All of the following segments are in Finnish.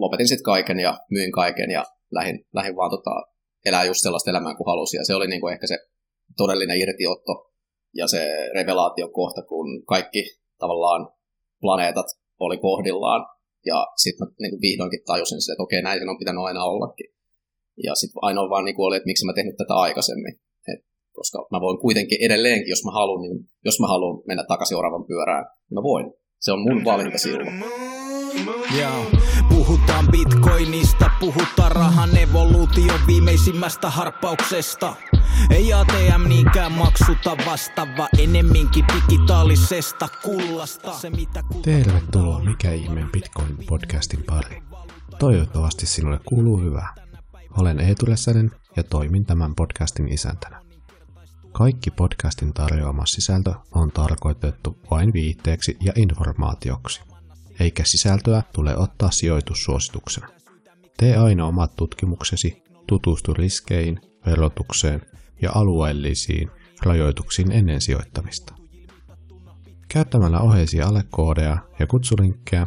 lopetin sitten kaiken ja myin kaiken ja lähdin, lähdin vaan tota, elää just sellaista elämää kuin halusin. Ja se oli niin kuin ehkä se todellinen irtiotto ja se revelaatio kohta, kun kaikki tavallaan planeetat oli kohdillaan. Ja sitten mä niin vihdoinkin tajusin se, että okei, näin on pitänyt aina ollakin. Ja sitten ainoa vaan niin oli, että miksi mä tehnyt tätä aikaisemmin. Et, koska mä voin kuitenkin edelleenkin, jos mä haluan, niin jos mä haluan mennä takaisin oravan pyörään, niin mä voin. Se on mun valinta silloin. Yeah. Puhutaan bitcoinista, puhutaan rahan evoluution viimeisimmästä harppauksesta. Ei ATM niinkään maksuta vastaava, enemminkin digitaalisesta kullasta. Se, mitä Tervetuloa Mikä ihmeen Bitcoin-podcastin pari. Toivottavasti sinulle kuuluu hyvää. Olen Eetu ja toimin tämän podcastin isäntänä. Kaikki podcastin tarjoama sisältö on tarkoitettu vain viitteeksi ja informaatioksi, eikä sisältöä tule ottaa sijoitussuosituksena. Tee aina omat tutkimuksesi, tutustu riskeihin, verotukseen ja alueellisiin rajoituksiin ennen sijoittamista. Käyttämällä oheisia alekoodeja ja kutsulinkkejä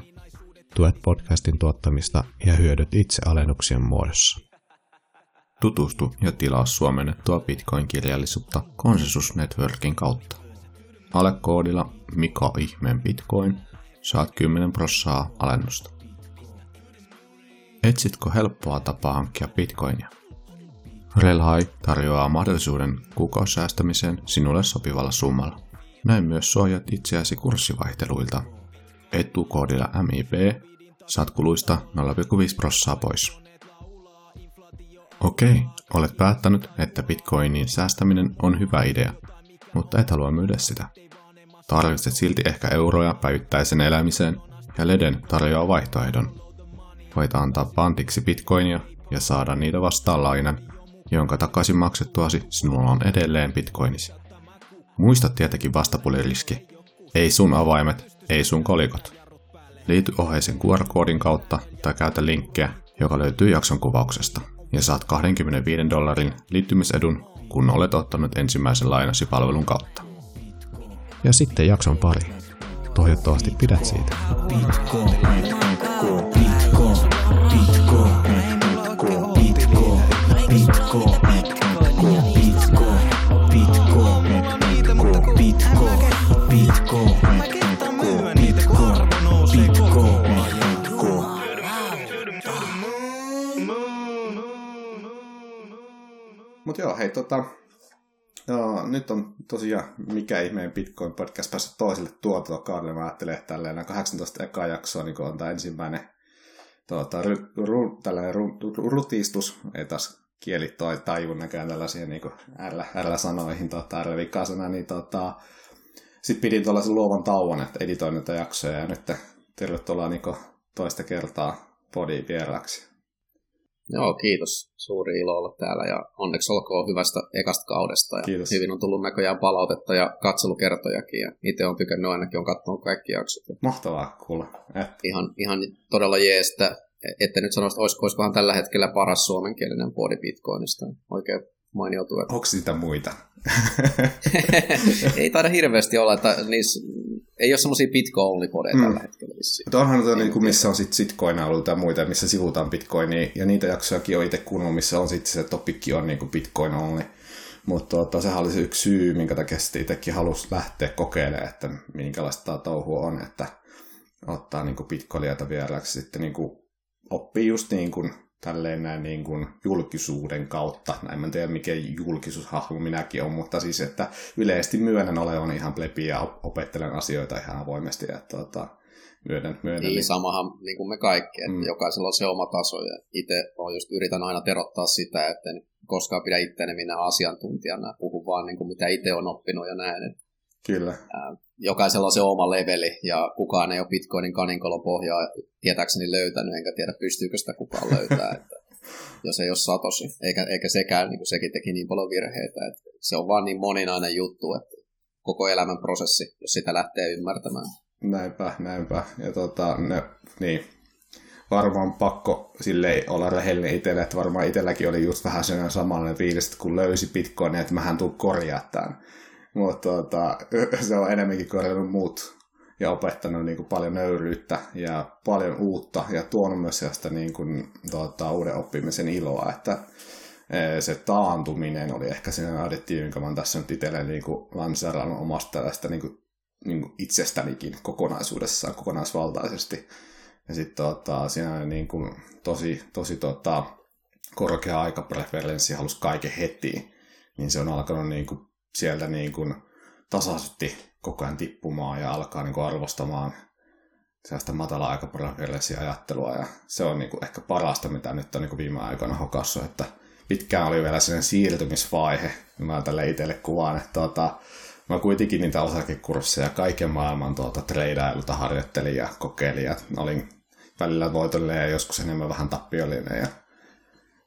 tuet podcastin tuottamista ja hyödyt itse alennuksien muodossa. Tutustu ja tilaa suomennettua Bitcoin-kirjallisuutta Consensus Networkin kautta. Alekoodilla Mika Ihmeen Bitcoin saat 10 prossaa alennusta. Etsitkö helppoa tapaa hankkia bitcoinia? Relhai tarjoaa mahdollisuuden kuukausisäästämiseen sinulle sopivalla summalla. Näin myös suojat itseäsi kurssivaihteluilta. Etukoodilla MIP saat kuluista 0,5 prossaa pois. Okei, olet päättänyt, että bitcoinin säästäminen on hyvä idea, mutta et halua myydä sitä. Tarvitset silti ehkä euroja päivittäisen elämiseen, ja Leden tarjoaa vaihtoehdon. Voit antaa pantiksi bitcoinia ja saada niitä vastaan lainan, jonka takaisin maksettuasi sinulla on edelleen bitcoinisi. Muista tietenkin vastapuliriski. Ei sun avaimet, ei sun kolikot. Liity oheisen QR-koodin kautta tai käytä linkkiä, joka löytyy jakson kuvauksesta ja saat 25 dollarin liittymisedun, kun olet ottanut ensimmäisen lainasi palvelun kautta. Ja sitten jakson pari. Toivottavasti pidät siitä. Mutta joo, hei tota, joo, nyt on tosiaan mikä ihmeen Bitcoin podcast päässyt toiselle tuotantokaudelle. Mä ajattelen, että tälleen 18 ekaa jaksoa niin on tämä ensimmäinen tuota, ru, ru, tällainen ru, ru, rutistus. Ei taas kieli toi taivun näkään tällaisia niin R-sanoihin, tota, R-vikasana, niin tota, sitten pidin tuollaisen luovan tauon, että editoin näitä jaksoja ja nyt tervetuloa niin toista kertaa podiin vieraksi. Joo, kiitos. Suuri ilo olla täällä ja onneksi olkoon hyvästä ekasta kaudesta. Ja Kiitos. Hyvin on tullut näköjään palautetta ja katselukertojakin ja itse on tykännyt ainakin, on katsonut kaikki jaksot. Ja Mahtavaa kuulla. Eh, Ihan, ihan todella jees, että nyt sanoisi, että olisiko, olisikohan tällä hetkellä paras suomenkielinen puoli Bitcoinista. Oikein mainio tuo. onko sitä muita? ei taida hirveästi olla, että niissä ei ole semmoisia Bitcoin-only-podeja Mm. tällä hetkellä vissiin. Mutta onhan noita, niinku, missä on sitten sitcoina ollut tai muita, missä sivutaan bitcoinia, ja niitä jaksojakin on itse kuunnellut, missä on sitten se topikki on niinku bitcoin only. Mutta tota, sehän oli se yksi syy, minkä takia sitten itsekin halusi lähteä kokeilemaan, että minkälaista tämä touhu on, että ottaa niinku bitcoiniata vieraksi sitten niinku oppii just niin kuin tälleen näin niin kuin julkisuuden kautta. Näin mä en tiedä, mikä julkisuushahmo minäkin on, mutta siis, että yleisesti myönnän olevan ihan plebi ja op- opettelen asioita ihan avoimesti. Että tota, myönnän, myönnän. Niin, samahan niin kuin me kaikki, että Mm. jokaisella on se oma taso ja itse on just yritän aina terottaa sitä, että en koskaan pidä itseäni minä asiantuntijana, puhu vaan niin kuin mitä itse on oppinut ja näin. Kyllä. ää, jokaisella on se oma leveli ja kukaan ei ole Bitcoinin kaninkolon pohjaa tietääkseni löytänyt, enkä tiedä pystyykö sitä kukaan löytää, että jos ei ole satosi, eikä, eikä sekään, niin kuin sekin teki niin paljon virheitä, että se on vaan niin moninainen juttu, että koko elämän prosessi, jos sitä lähtee ymmärtämään. Näinpä, näinpä. Ja tota, ne, niin, varmaan pakko sille olla rehellinen itselle, että varmaan itselläkin oli just vähän sen samanlainen fiilis, että kun löysi bitcoinia, että mähän tuun korjaa tämän. Mutta tota, se on enemmänkin korjannut muut ja opettanut niin kuin paljon nöyryyttä ja paljon uutta ja tuonut myös sellaista niin kuin, tuota, uuden oppimisen iloa, että e, se taantuminen oli ehkä se additiivi, jonka mä tässä nyt itselleen niin lanseerannut omasta tällaista niin kuin, niin kuin itsestänikin kokonaisuudessaan, kokonaisvaltaisesti. Ja sitten tota, siinä oli niin kuin tosi, tosi tota, korkea aikapreferenssi, halusi kaiken heti, niin se on alkanut niin kuin sieltä niin kuin tasaisesti koko ajan tippumaan ja alkaa niin kuin arvostamaan sellaista matala aikapreferenssi ajattelua. Ja se on niin kuin ehkä parasta, mitä nyt on niin kuin viime aikoina hokassut, että pitkään oli vielä sellainen siirtymisvaihe, mä tälle itselle kuvaan, että tota, mä kuitenkin niitä osakekursseja kaiken maailman tuota, treidailulta harjoittelin ja kokeilin ja olin välillä voitollinen ja joskus enemmän vähän tappiollinen ja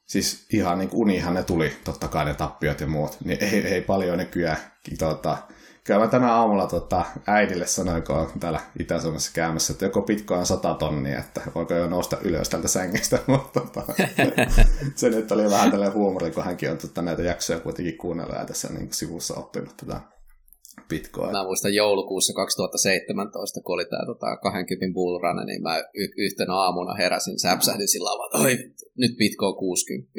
siis ihan niin unihan ne tuli, totta kai ne tappiot ja muut, niin ei, ei paljon nykyään. Tota, kyllä mä tänä aamulla tota, äidille sanoin, kun olen täällä Itä-Suomessa käymässä, että joko pitkoin 100 tonnia, että voiko jo nousta ylös tältä sängystä, mutta tota, se nyt oli vähän tällainen huumori, kun hänkin on tota, näitä jaksoja kuitenkin kuunnellut ja tässä niin sivussa oppinut tätä Bitcoin. Mä muistan joulukuussa 2017, kun oli tämä tota, 20 bullrun, niin mä y- yhtenä aamuna heräsin, säpsähdin sillä tavalla, että nyt Bitcoin 60.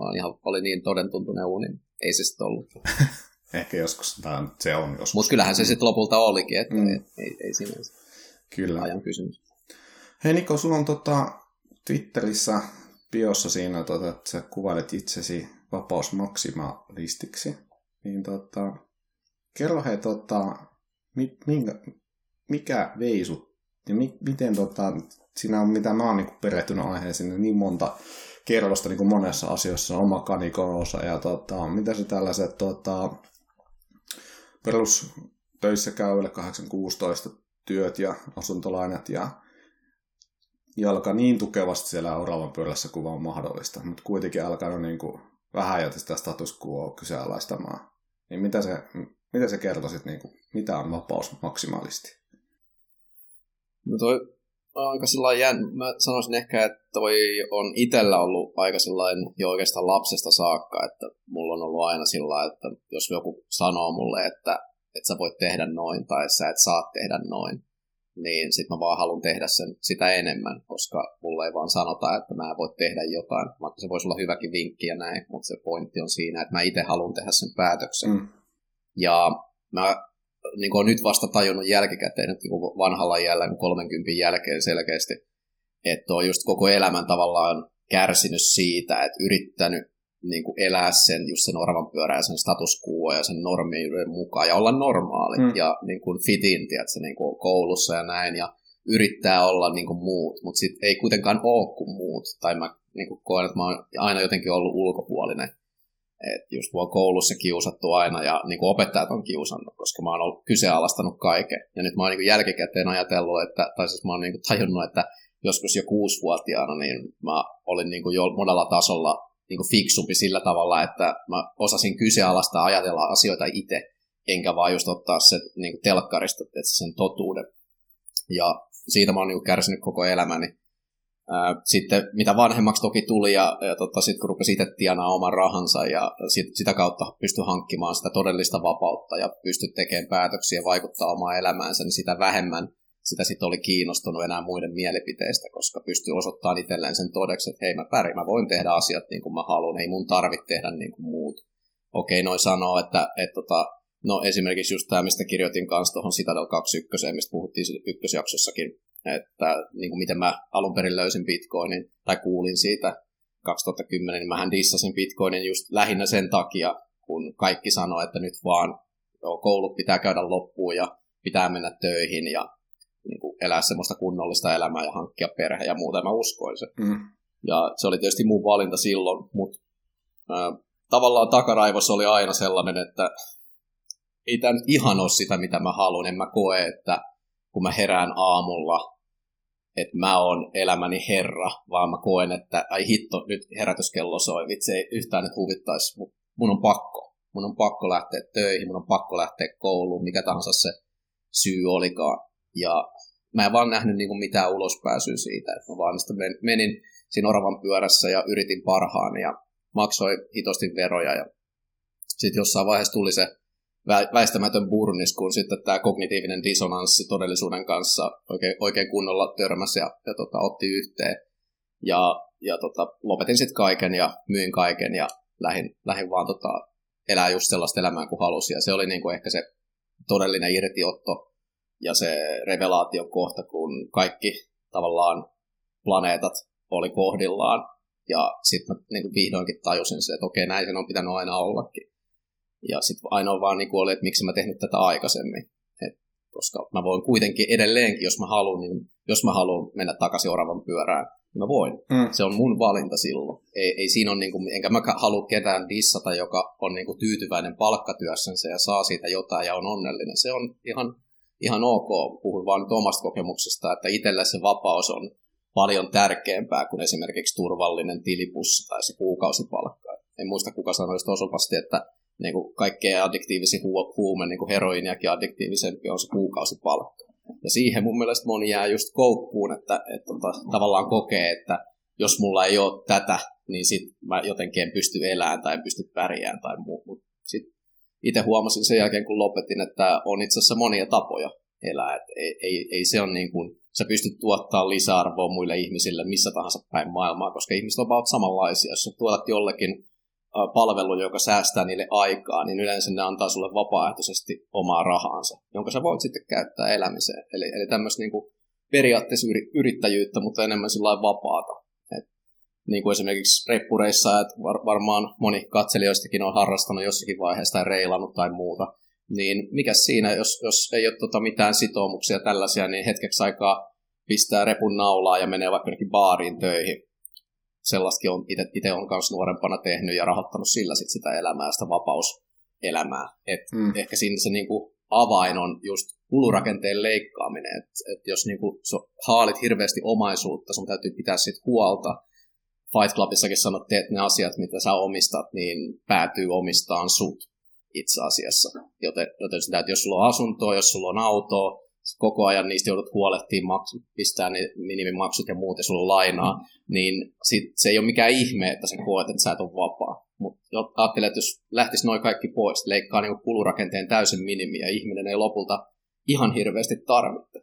Mä ihan, oli niin todentuntunen uni, ei se sitten ollut. Ehkä joskus tämä se on joskus. Mutta kyllähän se sitten lopulta olikin, että mm. ei, ei siinä Kyllä. ajan kysymys. Hei Niko, sulla on tota, Twitterissä biossa siinä, tota, että sä kuvailet itsesi vapausmaksimalistiksi. Niin tota, kerro he, tota, mi, minkä, mikä veisut ja mi, miten tota, siinä on, mitä mä oon niin perehtynyt aiheeseen, niin monta kerrosta niin monessa asiassa oma kanikonsa ja tota, mitä se tällaiset tota, perus töissä käyville 816 työt ja asuntolainat ja jalka niin tukevasti siellä oravan pyörässä kuin vaan mahdollista, mutta kuitenkin alkanut niin kuin vähän jo sitä status quo kyseenalaistamaan. Niin mitä se, mitä se kertoisit, niin kuin, mitä on vapaus maksimaalisti? No toi aika sellainen, jän... mä sanoisin ehkä, että toi on itsellä ollut aika sellainen jo oikeastaan lapsesta saakka, että mulla on ollut aina sillä että jos joku sanoo mulle, että, että sä voit tehdä noin tai sä et saa tehdä noin, niin sit mä vaan haluan tehdä sen sitä enemmän, koska mulle ei vaan sanota, että mä en voi tehdä jotain, vaikka se voisi olla hyväkin vinkki ja näin, mutta se pointti on siinä, että mä itse haluan tehdä sen päätöksen. Mm. Ja mä niin kuin nyt vasta tajunnut jälkikäteen, että niin vanhalla 30 niin jälkeen selkeästi, että on just koko elämän tavallaan kärsinyt siitä, että yrittänyt niin kuin elää sen, just sen oravan pyörää, sen status quo ja sen normien mukaan ja olla normaali mm. ja niin kuin fitin, tiedätkö, niin kuin koulussa ja näin ja yrittää olla niin kuin muut, mutta sitten ei kuitenkaan ole kuin muut. Tai mä niin kuin koen, että mä oon aina jotenkin ollut ulkopuolinen et just mua koulussa kiusattu aina ja niin kuin opettajat on kiusannut, koska mä oon ollut kyseenalaistanut kaiken. Ja nyt mä oon niin kuin jälkikäteen ajatellut, että, tai siis mä oon niin kuin tajunnut, että joskus jo kuusivuotiaana niin mä olin niin kuin jo monella tasolla niin kuin fiksumpi sillä tavalla, että mä osasin kyseenalaistaa ajatella asioita itse, enkä vaan just ottaa se niin kuin telkkarista että sen totuuden. Ja siitä mä oon niin kuin kärsinyt koko elämäni sitten mitä vanhemmaksi toki tuli ja, ja tota, sitten kun rupesi itse tienaa oman rahansa ja sit, sitä kautta pystyi hankkimaan sitä todellista vapautta ja pystyi tekemään päätöksiä vaikuttaa omaan elämäänsä, niin sitä vähemmän sitä sitten oli kiinnostunut enää muiden mielipiteistä, koska pystyi osoittamaan itselleen sen todeksi, että hei mä pärin, mä voin tehdä asiat niin kuin mä haluan, ei mun tarvitse tehdä niin kuin muut. Okei, noin sanoo, että, että tota, no esimerkiksi just tämä, mistä kirjoitin kanssa tuohon Citadel 21, mistä puhuttiin ykkösjaksossakin, että niin kuin miten mä alun perin löysin Bitcoinin tai kuulin siitä 2010, niin mähän dissasin Bitcoinin just lähinnä sen takia, kun kaikki sanoi, että nyt vaan joo, koulut pitää käydä loppuun ja pitää mennä töihin ja niin kuin elää semmoista kunnollista elämää ja hankkia perhe ja muuta, mä uskoin se. Mm. Ja se oli tietysti mun valinta silloin, mutta äh, tavallaan takaraivossa oli aina sellainen, että ei tämä nyt ihan ole sitä, mitä mä haluan. En mä koe, että kun mä herään aamulla, että mä oon elämäni herra, vaan mä koen, että ai hitto, nyt herätyskello soi, vitsi ei yhtään nyt huvittaisi, mun on pakko. Mun on pakko lähteä töihin, mun on pakko lähteä kouluun, mikä tahansa se syy olikaan. Ja mä en vaan nähnyt niin mitään ulospääsyä siitä, että mä vaan menin siinä oravan pyörässä ja yritin parhaan ja maksoin hitosti veroja ja sitten jossain vaiheessa tuli se väistämätön burnis, kun sitten tämä kognitiivinen dissonanssi todellisuuden kanssa oikein, oikein kunnolla törmäsi ja, ja tota, otti yhteen. Ja, ja tota, lopetin sitten kaiken ja myin kaiken ja lähdin, lähdin vaan tota, elää just sellaista elämää kuin halusi. Ja se oli niinku ehkä se todellinen irtiotto ja se revelaation kohta, kun kaikki tavallaan planeetat oli kohdillaan. Ja sitten mä niin vihdoinkin tajusin se, että okei, näin sen on pitänyt aina ollakin. Ja sitten ainoa vaan niin oli, että miksi mä tehnyt tätä aikaisemmin. Et, koska mä voin kuitenkin edelleenkin, jos mä haluan, niin jos mä haluan mennä takaisin oravan pyörään, niin mä voin. Mm. Se on mun valinta silloin. Ei, ei siinä on, niin kuin, enkä mä halua ketään dissata, joka on niin kuin tyytyväinen palkkatyössänsä ja saa siitä jotain ja on onnellinen. Se on ihan, ihan ok. Puhun vaan nyt omasta kokemuksesta, että itselle se vapaus on paljon tärkeämpää kuin esimerkiksi turvallinen tilipussi tai se kuukausipalkka. En muista, kuka sanoi osuvasti, että niin kuin kaikkein addiktiivisin hu- huume, niin kuin heroiniakin addiktiivisempi on se kuukausipalkka. Ja siihen mun mielestä moni jää just koukkuun, että, että, että tota, tavallaan kokee, että jos mulla ei ole tätä, niin sit mä jotenkin en pysty elämään tai en pysty pärjään tai muu. Mut sit itse huomasin sen jälkeen, kun lopetin, että on itse asiassa monia tapoja elää. Et ei, ei, ei se on niin kuin, sä pystyt tuottaa lisäarvoa muille ihmisille missä tahansa päin maailmaa, koska ihmiset ovat samanlaisia. Jos sä tuotat jollekin palvelu, joka säästää niille aikaa, niin yleensä ne antaa sulle vapaaehtoisesti omaa rahaansa, jonka sä voit sitten käyttää elämiseen. Eli, eli tämmöistä niin periaatteessa yrittäjyyttä, mutta enemmän sillä vapaata. Et, niin kuin esimerkiksi reppureissa, että var, varmaan moni katselijoistakin on harrastanut jossakin vaiheessa tai reilannut tai muuta, niin mikä siinä, jos, jos ei ole tota mitään sitoumuksia tällaisia, niin hetkeksi aikaa pistää repun naulaa ja menee vaikka baariin töihin sellaistakin on itse on myös nuorempana tehnyt ja rahoittanut sillä sit sitä elämää, sitä vapauselämää. Et mm. Ehkä siinä se niinku avain on just kulurakenteen leikkaaminen. Et, et jos niinku so, haalit hirveästi omaisuutta, sun täytyy pitää siitä huolta. Fight Clubissakin sanot, että ne asiat, mitä sä omistat, niin päätyy omistaan sut itse asiassa. Joten, joten sitä, että jos sulla on asuntoa, jos sulla on autoa, koko ajan niistä joudut huolehtimaan, maksu, pistää ne minimimaksut ja muut ja sulla lainaa, niin sit se ei ole mikään ihme, että sä koet, että sä et ole vapaa. Mutta ajattelee, että jos lähtisi noin kaikki pois, leikkaa niin kulurakenteen täysin minimi ja ihminen ei lopulta ihan hirveästi tarvitse,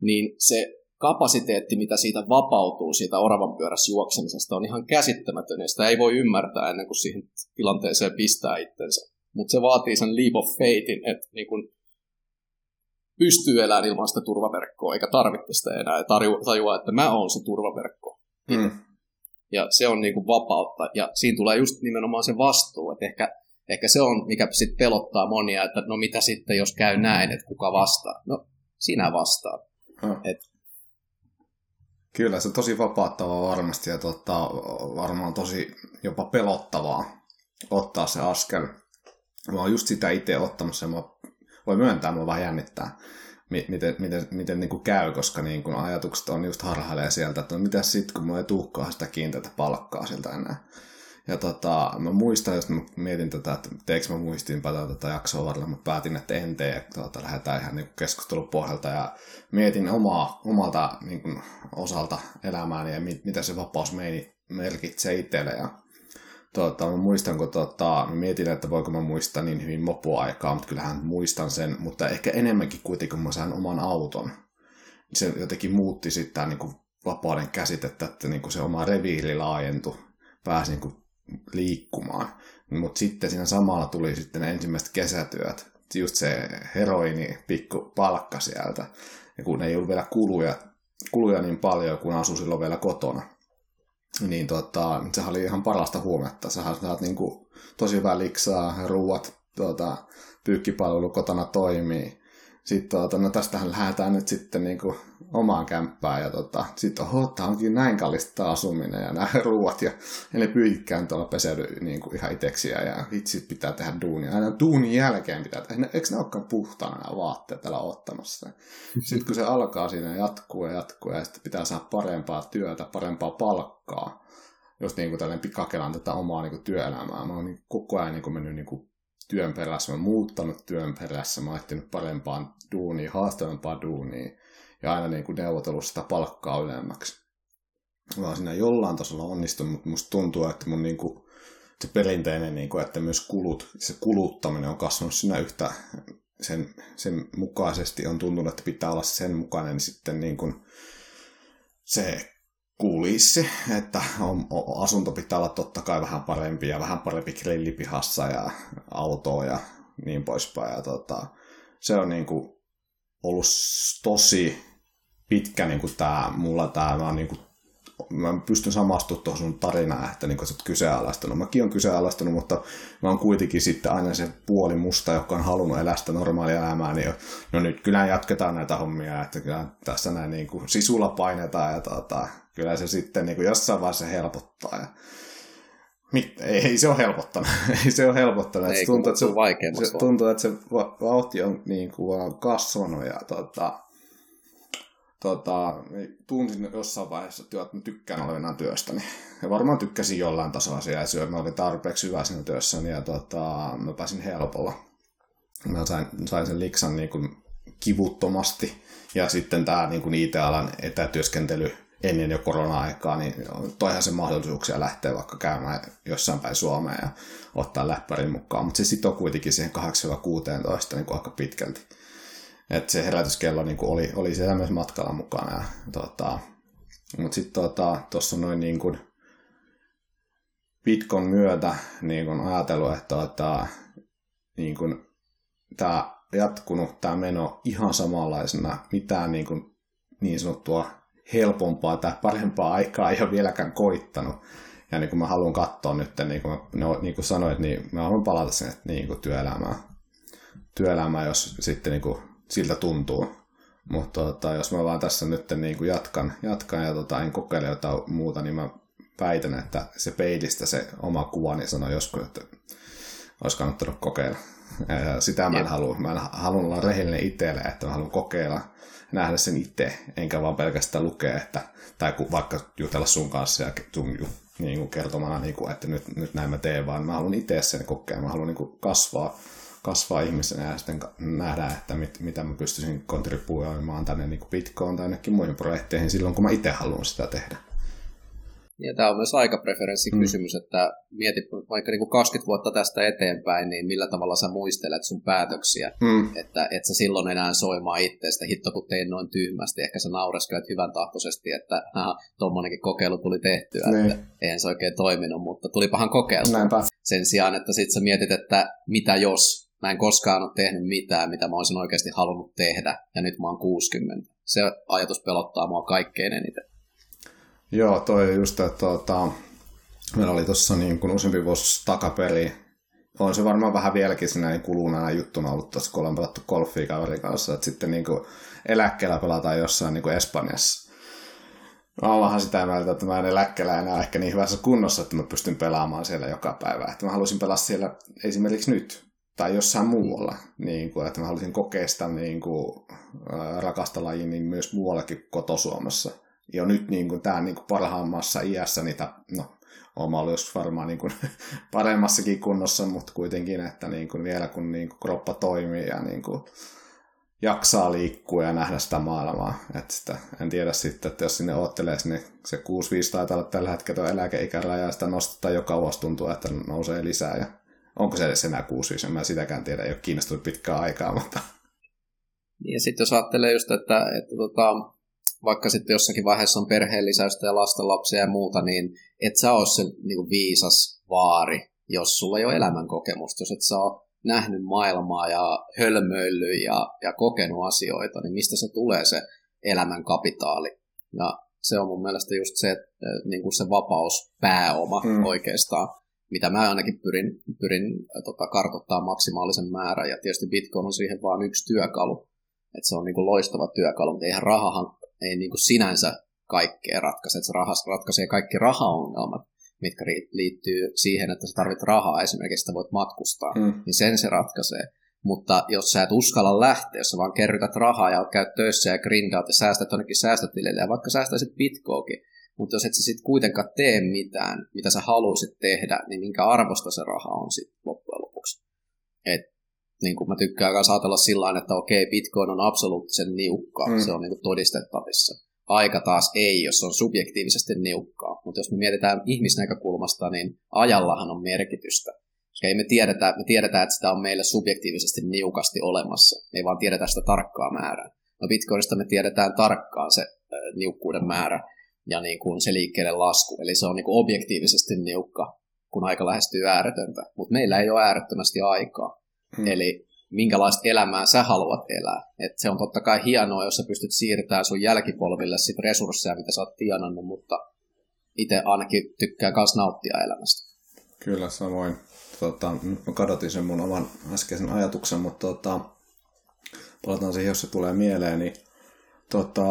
niin se kapasiteetti, mitä siitä vapautuu, siitä oravan pyörässä juoksemisesta, on ihan käsittämätön, ja sitä ei voi ymmärtää ennen kuin siihen tilanteeseen pistää itsensä. Mutta se vaatii sen leap of faithin, että niin kun pystyy elämään ilman sitä turvaverkkoa, eikä tarvitse sitä enää, ja tajua, että mä oon se turvaverkko. Mm. Ja se on niin kuin vapautta, ja siinä tulee just nimenomaan se vastuu, että ehkä, ehkä se on, mikä sitten pelottaa monia, että no mitä sitten, jos käy näin, että kuka vastaa. No, sinä vastaat. Mm. Et, Kyllä, se on tosi vapauttavaa varmasti ja tota, varmaan tosi jopa pelottavaa ottaa se askel. Mä oon just sitä itse ottamassa ja mä voi myöntää, mua vähän jännittää, miten, miten, miten niin kuin käy, koska niin kuin ajatukset on just harhailee sieltä, että no mitä sitten, kun mulla ei tuhkaa sitä kiinteätä palkkaa siltä enää. Ja tota, mä muistan, jos mä mietin tätä, että teekö mä muistiinpä tätä jaksoa varrella, mä päätin, että en tee, että tota, lähdetään ihan niin keskustelun pohjalta ja mietin omaa, omalta niin kuin, osalta elämääni ja mit, mitä se vapaus meini merkitsee itselle. Ja Tota, mä muistan, kun tota, mä mietin, että voiko mä muistaa niin hyvin mopoaikaa, mutta kyllähän muistan sen, mutta ehkä enemmänkin kuitenkin, kun mä sain oman auton. Se jotenkin muutti sitten niin kuin vapauden käsitettä, että niin kuin se oma reviiri laajentui, pääsi niin kuin liikkumaan. Mutta sitten siinä samalla tuli sitten ne ensimmäiset kesätyöt, just se heroini pikku palkka sieltä. Ja kun ei ollut vielä kuluja, kuluja niin paljon, kun asui silloin vielä kotona niin tota, sehän oli ihan parasta huometta. Sähän saat niin kuin, tosi hyvää liksaa, ruuat, tota, pyykkipalvelu kotona toimii. Sitten tota, no tästähän lähdetään nyt sitten niin kuin, omaan kämppään ja tota, sitten oho, tämä onkin näin kallista asuminen ja nämä ruuat ja, ja ne pyykkään tuolla peseydy niin kuin ihan iteksiä ja vitsi pitää tehdä duunia. Aina duunin jälkeen pitää tehdä. Eikö ne olekaan puhtaana nämä vaatteet täällä ottamassa? Sitten kun se alkaa siinä jatkuu ja jatkuu ja sitten pitää saada parempaa työtä, parempaa palkkaa, just niin kuin tällainen pikakelan tätä omaa niin kuin työelämää. Mä oon niin koko ajan niin kuin mennyt niin kuin työn perässä, mä oon muuttanut työn perässä, mä oon parempaan duuniin, haastavampaan duuniin ja aina niin kuin neuvotellut sitä palkkaa ylemmäksi. Mä oon siinä jollain tasolla onnistunut, mutta musta tuntuu, että mun niin kuin se perinteinen, niin kuin, että myös kulut, se kuluttaminen on kasvanut siinä yhtä sen, sen mukaisesti on tuntunut, että pitää olla sen mukainen niin sitten niin kuin se kulissi, että on, on, asunto pitää olla totta kai vähän parempi ja vähän parempi grillipihassa ja autoa ja niin poispäin. Ja tota, se on niin kuin ollut tosi pitkä niin kuin tämä, mulla tämä, mä, niin kuin, mä pystyn samastumaan tuohon sun tarinaan, että niin kuin sä oot kyseenalaistanut. Mäkin on kyseenalaistanut, mutta mä oon kuitenkin sitten aina se puoli musta, joka on halunnut elää sitä normaalia elämää, niin no nyt kyllä jatketaan näitä hommia, että kyllä tässä näin niin kuin sisulla painetaan ja tota, kyllä se sitten niin kuin jossain vaiheessa helpottaa. Ja Mit, ei, ei se ole helpottanut. ei se ole helpottanut. Ei, se tuntuu, että se, se tuntuu, että se vauhti on niin kuin vaan kasvanut ja tota, tota, tunsin jossain vaiheessa, että, että mä tykkään olevinaan työstäni. Ja varmaan tykkäsin jollain tasolla siellä syö. Mä olin tarpeeksi hyvä siinä työssäni ja tota, mä pääsin helpolla. Mä sain, sain sen liksan niin kuin kivuttomasti. Ja sitten tämä niin kuin IT-alan etätyöskentely ennen jo korona-aikaa, niin toihan se mahdollisuuksia lähteä vaikka käymään jossain päin Suomeen ja ottaa läppärin mukaan. Mutta se sitoo kuitenkin siihen 8-16 niin aika pitkälti. Et se herätyskello niin kuin oli, oli siellä myös matkalla mukana. Tota, mutta sitten tuossa tota, noin niin kuin Bitcoin myötä niin kuin ajatellut, että tota, niin kuin, tämä jatkunut tämä meno ihan samanlaisena, mitään niin, kuin, niin sanottua helpompaa tai parempaa aikaa ei ole vieläkään koittanut. Ja niin kuin mä haluan katsoa nyt, niin kuin, no, niin kuin sanoit, niin mä haluan palata sinne niin kuin työelämään. Työelämään, jos sitten niin kuin, siltä tuntuu. Mutta tota, jos mä vaan tässä nyt niin kuin jatkan, jatkan ja tota, en kokeile jotain muuta, niin mä väitän, että se peilistä se oma kuvani sanoi joskus, että olisi kannattanut kokeilla. Ja sitä mä en halua. Mä en halua olla rehellinen itselle, että mä haluan kokeilla nähdä sen itse, enkä vaan pelkästään lukea, että, tai vaikka jutella sun kanssa ja sun niin kuin kertomana, niin kuin, että nyt, nyt näin mä teen, vaan mä haluan itse sen kokea, mä haluan niin kuin kasvaa, kasvaa ihmisenä ja sitten nähdä, että mit, mitä mä pystyisin kontribuoimaan tänne niin kuin Bitcoin tai ainakin muihin projekteihin silloin, kun mä itse haluan sitä tehdä. Ja tämä on myös aikapreferenssikysymys, mm. että mieti vaikka niin kuin 20 vuotta tästä eteenpäin, niin millä tavalla sä muistelet sun päätöksiä, mm. että et sä silloin enää soimaa itsestä, hitto kun tein noin tyhmästi, ehkä sä naureskelet hyvän tahtoisesti, että tuommoinenkin kokeilu tuli tehtyä, niin. että eihän se oikein toiminut, mutta tulipahan kokeiltua. Näinpä. Sen sijaan, että sit sä mietit, että mitä jos, mä en koskaan ole tehnyt mitään, mitä mä olisin oikeasti halunnut tehdä, ja nyt mä oon 60. Se ajatus pelottaa mua kaikkein eniten. Joo, toi just, että tuota, meillä oli tuossa niin kuin useampi vuosi takapeli. On se varmaan vähän vieläkin siinä niin kuluneena juttuna ollut tuossa, kun ollaan pelattu golfia kaverin kanssa, että sitten niin kuin eläkkeellä pelataan jossain niin kuin Espanjassa. Mä oon vähän sitä mieltä, että mä en eläkkeellä enää ehkä niin hyvässä kunnossa, että mä pystyn pelaamaan siellä joka päivä. Että mä haluaisin pelaa siellä esimerkiksi nyt tai jossain muualla. Niin kuin, että mä haluaisin kokea sitä niin kuin, rakasta lajia niin myös muuallakin kotosuomassa jo nyt niin kuin, tämä niin kuin parhaimmassa iässä niitä, no oma ollut jos varmaan niin kuin, paremmassakin kunnossa, mutta kuitenkin, että niin kuin, vielä kun niin kuin, kroppa toimii ja niin kuin, jaksaa liikkua ja nähdä sitä maailmaa. Että sitä, en tiedä sitten, että jos sinne oottelee niin se 6-5 taitaa olla tällä hetkellä eläkeikäraja ja sitä nostetaan joka vuosi tuntuu, että nousee lisää. Ja onko se edes enää 6-5, en mä sitäkään tiedä, ei ole kiinnostunut pitkään aikaa, mutta... Ja sitten jos ajattelee just, että, että tota, vaikka sitten jossakin vaiheessa on perheen lisäystä ja lastenlapsia ja muuta, niin et sä ole se niin kuin viisas vaari, jos sulla ei ole elämänkokemusta, jos et sä ole nähnyt maailmaa ja hölmöillyt ja, ja kokenut asioita, niin mistä se tulee se elämän kapitaali. Ja se on mun mielestä just se, niin kuin se vapauspääoma mm. oikeastaan, mitä mä ainakin pyrin, pyrin tota, kartoittaa maksimaalisen määrän, ja tietysti Bitcoin on siihen vain yksi työkalu, että se on niin kuin loistava työkalu, mutta eihän rahahan ei niin kuin sinänsä kaikkea ratkaise. Että se rahas ratkaisee kaikki rahaongelmat, mitkä liittyy siihen, että sä tarvit rahaa esimerkiksi, että voit matkustaa, mm. niin sen se ratkaisee. Mutta jos sä et uskalla lähteä, jos sä vaan kerrytät rahaa ja käyt töissä ja grindaat ja säästät jonnekin säästötilille, ja vaikka säästäisit bitcoinkin, mutta jos et sä sitten kuitenkaan tee mitään, mitä sä haluaisit tehdä, niin minkä arvosta se raha on sitten loppujen lopuksi. Et niin kuin mä tykkään myös ajatella sillä että okei, Bitcoin on absoluuttisen niukka, mm. se on niin kuin todistettavissa. aika taas ei, jos on subjektiivisesti niukkaa. Mutta jos me mietitään ihmisnäkökulmasta, niin ajallahan on merkitystä. Koska ei me tiedetä, me tiedetään, että sitä on meille subjektiivisesti niukasti olemassa. Me ei vaan tiedetä sitä tarkkaa määrää. No Bitcoinista me tiedetään tarkkaan se niukkuuden määrä ja niin kuin se liikkeelle lasku. Eli se on niin kuin objektiivisesti niukka, kun aika lähestyy ääretöntä. Mutta meillä ei ole äärettömästi aikaa. Hmm. Eli minkälaista elämää sä haluat elää. Et se on totta kai hienoa, jos sä pystyt siirtämään sun jälkipolville sit resursseja, mitä sä oot tienannut, mutta itse ainakin tykkää myös nauttia elämästä. Kyllä, samoin. Tota, nyt mä kadotin sen mun oman äskeisen ajatuksen, mutta tota, palataan siihen, jos se tulee mieleen, niin tota,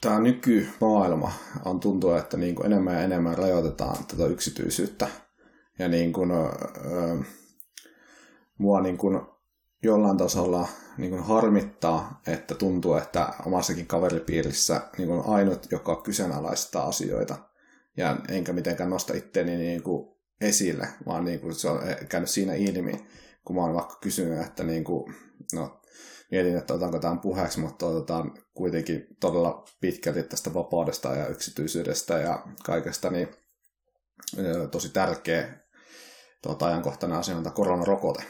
tämä nykymaailma on tuntuu, että niin kuin enemmän ja enemmän rajoitetaan tätä yksityisyyttä. Ja niin kuin, öö, mua niin kuin jollain tasolla niin kuin harmittaa, että tuntuu, että omassakin kaveripiirissä niin kuin ainut, joka kyseenalaistaa asioita. Ja enkä mitenkään nosta itteeni niin kuin esille, vaan niin kuin se on käynyt siinä ilmi, kun mä oon vaikka kysynyt, että niin kuin, no, mietin, että otanko tämän puheeksi, mutta otetaan kuitenkin todella pitkälti tästä vapaudesta ja yksityisyydestä ja kaikesta, niin tosi tärkeä tuota, ajankohtainen asia on tämä koronarokote.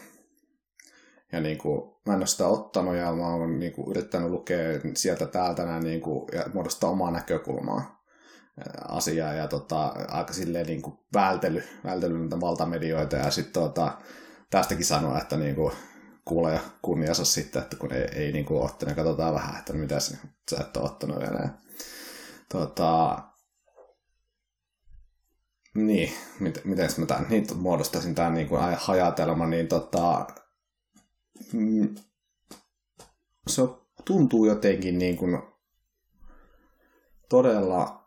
Ja niin kuin, mä en ole sitä ottanut ja mä oon niin kuin, yrittänyt lukea sieltä täältä näin, niin kuin, ja muodostaa omaa näkökulmaa asiaa. Ja tota, aika silleen niin kuin vältely, vältely niitä valtamedioita. Ja sitten tota, tästäkin sanoa, että niin kuin, kuulee ja kunniansa sitten, että kun ei, ei niin kuin ottanut, niin katsotaan vähän, että mitä sä et ole ottanut vielä. Tota, niin, miten, miten mä tämän, niin muodostaisin tämän niin kuin hajatelman, niin tota, mm, se tuntuu jotenkin niin kuin todella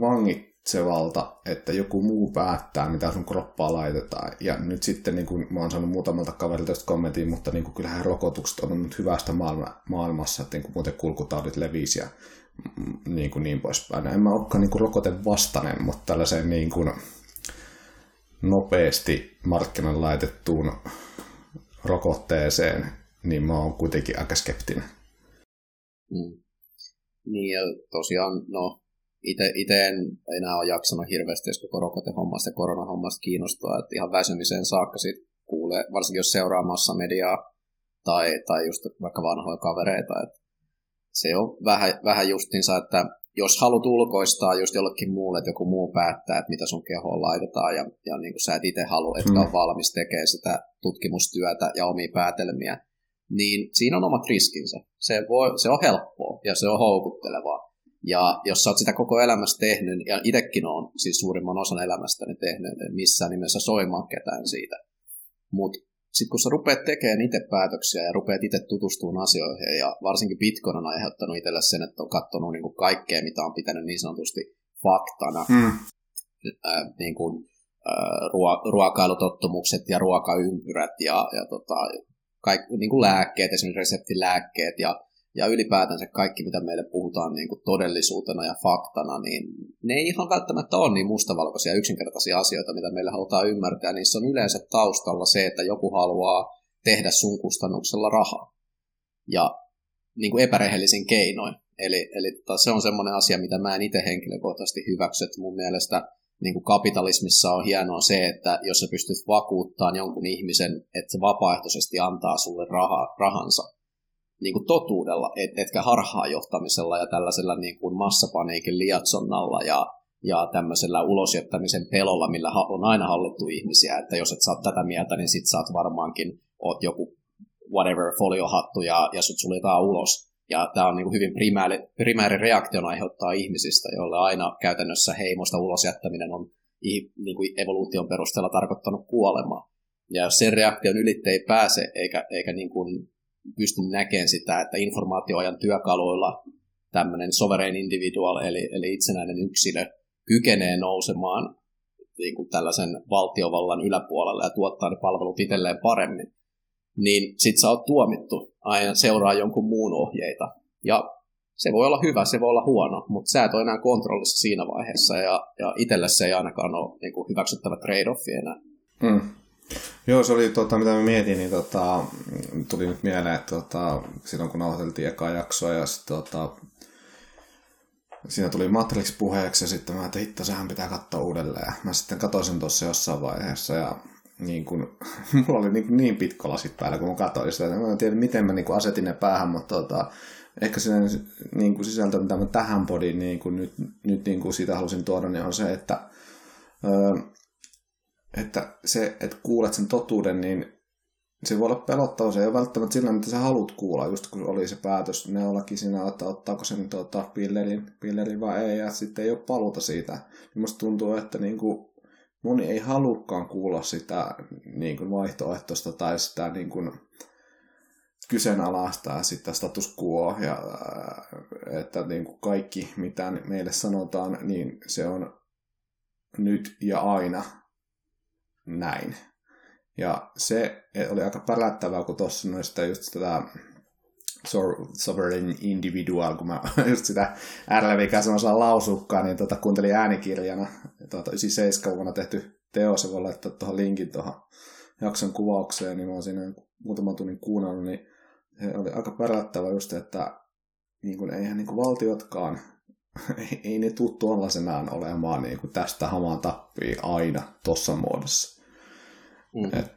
vangitsevalta, että joku muu päättää, mitä sun kroppaa laitetaan. Ja nyt sitten, niin kuin mä oon saanut muutamalta kaverilta tästä kommentin, mutta niin kuin kyllähän rokotukset on nyt hyvästä maailma, maailmassa, että niin kuin muuten kulkutaudit levisi ja mm, niin, kuin niin poispäin. En mä olekaan niin kuin rokotevastainen, mutta tällaiseen niin kuin nopeasti markkinoille laitettuun rokotteeseen, niin mä oon kuitenkin aika skeptinen. Mm. Niin, ja tosiaan, no, itse en enää ole jaksanut hirveästi, jos koko rokotehommasta ja koronahommasta kiinnostaa, että ihan väsymiseen saakka sit kuulee, varsinkin jos seuraa mediaa tai, tai just vaikka vanhoja kavereita, että se on vähän, vähän justinsa, että jos haluat ulkoistaa just jollekin muulle, että joku muu päättää, että mitä sun kehoon laitetaan, ja, ja niin kuin sä et itse halua, etkä mm. ole valmis tekemään sitä tutkimustyötä ja omia päätelmiä, niin siinä on omat riskinsä. Se, voi, se on helppoa ja se on houkuttelevaa. Ja jos sä oot sitä koko elämässä tehnyt, ja itsekin on siis suurimman osan elämästäni tehnyt, en missään nimessä soimaan ketään siitä. Mutta sitten kun sä rupeat tekemään itse päätöksiä ja rupeat itse tutustumaan asioihin, ja varsinkin Bitcoin on aiheuttanut itselle sen, että on katsonut niin kuin kaikkea, mitä on pitänyt niin sanotusti faktana, mm. äh, niin kuin, äh, ruo- ruokailutottumukset ja ruokaympyrät ja, ja tota, kaik, niin kuin lääkkeet, esimerkiksi reseptilääkkeet ja ja ylipäätänsä kaikki, mitä meille puhutaan niin kuin todellisuutena ja faktana, niin ne ei ihan välttämättä ole niin mustavalkoisia yksinkertaisia asioita, mitä meillä halutaan ymmärtää. Niissä on yleensä taustalla se, että joku haluaa tehdä sun kustannuksella rahaa. Ja niin kuin epärehellisin keinoin. Eli, eli tota, se on semmoinen asia, mitä mä en itse henkilökohtaisesti hyväksy. Että mun mielestä niin kuin kapitalismissa on hienoa se, että jos sä pystyt vakuuttamaan jonkun ihmisen, että se vapaaehtoisesti antaa sulle raha, rahansa, niin kuin totuudella, et, etkä harhaanjohtamisella ja tällaisella niin kuin massapaniikin liatsonnalla ja, ja tämmöisellä ulosjättämisen pelolla, millä on aina hallittu ihmisiä, että jos et saa tätä mieltä, niin sit saat varmaankin, oot joku whatever foliohattu ja, ja sut suljetaan ulos. Ja tämä on niin kuin hyvin primääri, primääri reaktion aiheuttaa ihmisistä, joille aina käytännössä heimosta ulosjättäminen on niin kuin evoluution perusteella tarkoittanut kuolemaa. Ja jos sen reaktion ylitte ei pääse, eikä, eikä niin kuin pysty näkemään sitä, että informaatioajan työkaluilla tämmöinen sovereign individual, eli, eli itsenäinen yksilö, kykenee nousemaan niin kuin tällaisen valtiovallan yläpuolelle ja tuottaa ne palvelut itselleen paremmin, niin sit sä oot tuomittu aina seuraa jonkun muun ohjeita. Ja se voi olla hyvä, se voi olla huono, mutta sä et ole enää kontrollissa siinä vaiheessa, ja, ja itselle se ei ainakaan ole niin kuin hyväksyttävä trade-offi enää. Hmm. Joo, se oli, tota, mitä mä mietin, niin tota, tuli nyt mieleen, että tota, silloin kun nauhoiteltiin ekaa jaksoa ja sitten tota, siinä tuli Matrix puheeksi ja sitten mä että sehän pitää katsoa uudelleen. Mä sitten katsoin tuossa jossain vaiheessa ja niin kun, mulla oli niin, niin pitkä lasit päällä, kun mä katsoin sitä. Mä en tiedä, miten mä niin kuin asetin ne päähän, mutta tota, ehkä se niin kuin sisältö, mitä mä tähän podiin niin nyt, nyt niin kuin siitä halusin tuoda, niin on se, että, öö, että se, että kuulet sen totuuden, niin se voi olla pelottava, se ei ole välttämättä sillä, mitä sä haluat kuulla, just kun oli se päätös neulakin siinä, että ottaako sen tuota, pillerin, pillerin vai ei, ja sitten ei ole paluta siitä. Niin musta tuntuu, että niin kuin, moni ei halukkaan kuulla sitä niin kuin vaihtoehtoista tai sitä niin kuin, kyseenalaistaa sitä status quo, ja että niin kuin kaikki, mitä meille sanotaan, niin se on nyt ja aina näin. Ja se oli aika pärättävää, kun tuossa noista just tätä Sovereign Individual, kun mä just sitä R-levikä osaa lausukkaan, niin tota, kuuntelin äänikirjana, tuota, 97 vuonna tehty teos, ja voi laittaa tuohon linkin tuohon jakson kuvaukseen, niin mä oon siinä muutaman tunnin kuunnellut, niin se oli aika pärättävä just, että niin kuin, eihän niin kuin valtiotkaan, ei, ei ne tule tuollaisenaan olemaan niin kuin tästä hamaan tappii aina tuossa muodossa. Mm. Et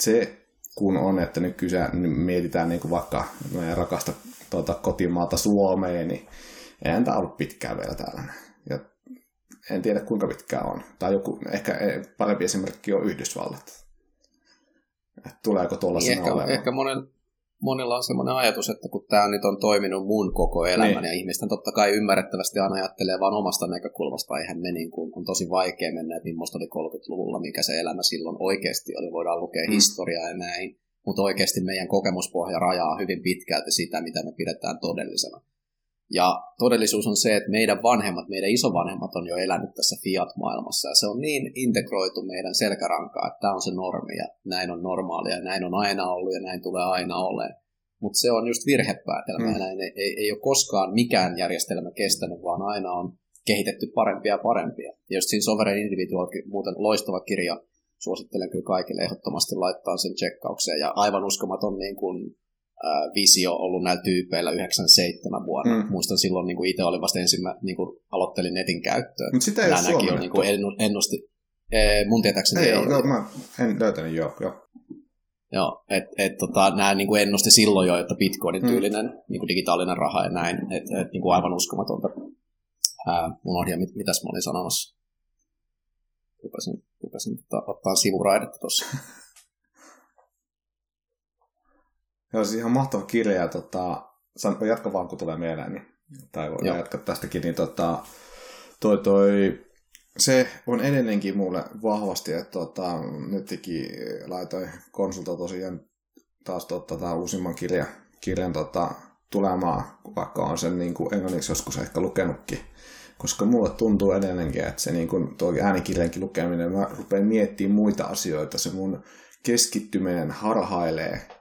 se kun on, että nyt kyse, niin mietitään niin kuin vaikka meidän rakasta tuota, kotimaata Suomeen, niin eihän tämä ollut pitkään vielä täällä. Ja en tiedä kuinka pitkään on. Tai joku, ehkä parempi esimerkki on Yhdysvallat. Et tuleeko tuollaisena niin ehkä, olemaan? Ehkä monen, monilla on sellainen ajatus, että kun tämä nyt on toiminut mun koko elämän, niin. ja ihmisten totta kai ymmärrettävästi aina ajattelee vain omasta näkökulmasta, eihän me niin kuin, on tosi vaikea mennä, että millaista oli 30-luvulla, mikä se elämä silloin oikeasti oli, voidaan lukea mm. historiaa ja näin, mutta oikeasti meidän kokemuspohja rajaa hyvin pitkälti sitä, mitä me pidetään todellisena. Ja todellisuus on se, että meidän vanhemmat, meidän isovanhemmat on jo elänyt tässä Fiat-maailmassa ja se on niin integroitu meidän selkärankaa, että tämä on se normi ja näin on normaalia ja näin on aina ollut ja näin tulee aina olemaan. Mutta se on just virhepäätelmä mm. näin ei, ei, ei ole koskaan mikään järjestelmä kestänyt, vaan aina on kehitetty parempia ja parempia. Ja just siinä Sovereign Individual, muuten loistava kirja, suosittelen kyllä kaikille ehdottomasti laittaa sen checkaukseen ja aivan uskomaton niin kuin visio ollut näillä tyypeillä 97 vuonna. Mm. Muistan silloin niin kuin itse oli vasta ensimmäinen, niin kuin aloittelin netin käyttöön. Mutta sitä ei Nämä ole jo niin kuin ennusti. mun tietääkseni ei, ei ole. Mä en löytänyt, joo. joo. Joo, että et, tota, nämä niin kuin ennusti silloin jo, että Bitcoinin mm. tyylinen mm. niin kuin digitaalinen raha ja näin, että et, niin kuin aivan uskomatonta. Ää, unohdin, mit, mitäs mä olin sanomassa. Rupesin, rupesin ottaa, ottaa sivuraidetta tuossa. Joo, siis ihan mahtava kirja. Tota, jatka vaan, kun tulee mieleen, niin, tai voi jatkaa tästäkin. Niin, tota, toi, toi, se on edelleenkin mulle vahvasti, että tota, nytkin laitoin konsulta tosiaan taas tota, tämä uusimman kirja, kirjan tota, tulemaan, vaikka on sen niin kuin englanniksi joskus ehkä lukenutkin. Koska mulle tuntuu edelleenkin, että se niin kuin, tuo äänikirjankin lukeminen, mä rupean miettimään muita asioita, se mun keskittyminen harhailee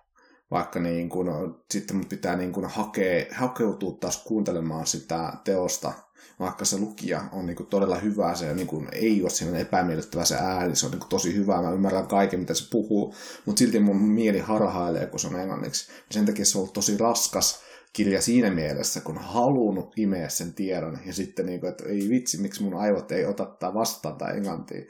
vaikka niin kuin, sitten mun pitää niin kuin hakea, hakeutua taas kuuntelemaan sitä teosta, vaikka se lukija on niin kuin todella hyvä, se niin kuin ei ole sellainen epämiellyttävä se ääni, se on niin kuin tosi hyvä, mä ymmärrän kaiken, mitä se puhuu, mutta silti mun mieli harhailee, kun se on englanniksi. Sen takia se on ollut tosi raskas kirja siinä mielessä, kun halunnut imeä sen tiedon, ja sitten niin kuin, että ei vitsi, miksi mun aivot ei ota vastaan tai englantia.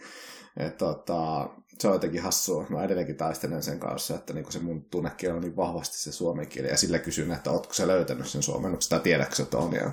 Et, tota, se on jotenkin hassua. Mä edelleenkin taistelen sen kanssa, että niinku se mun tunnekieli on niin vahvasti se suomen kieli. Ja sillä kysyn, että ootko sä löytänyt sen suomennuksen tai tiedätkö, että on. Ja,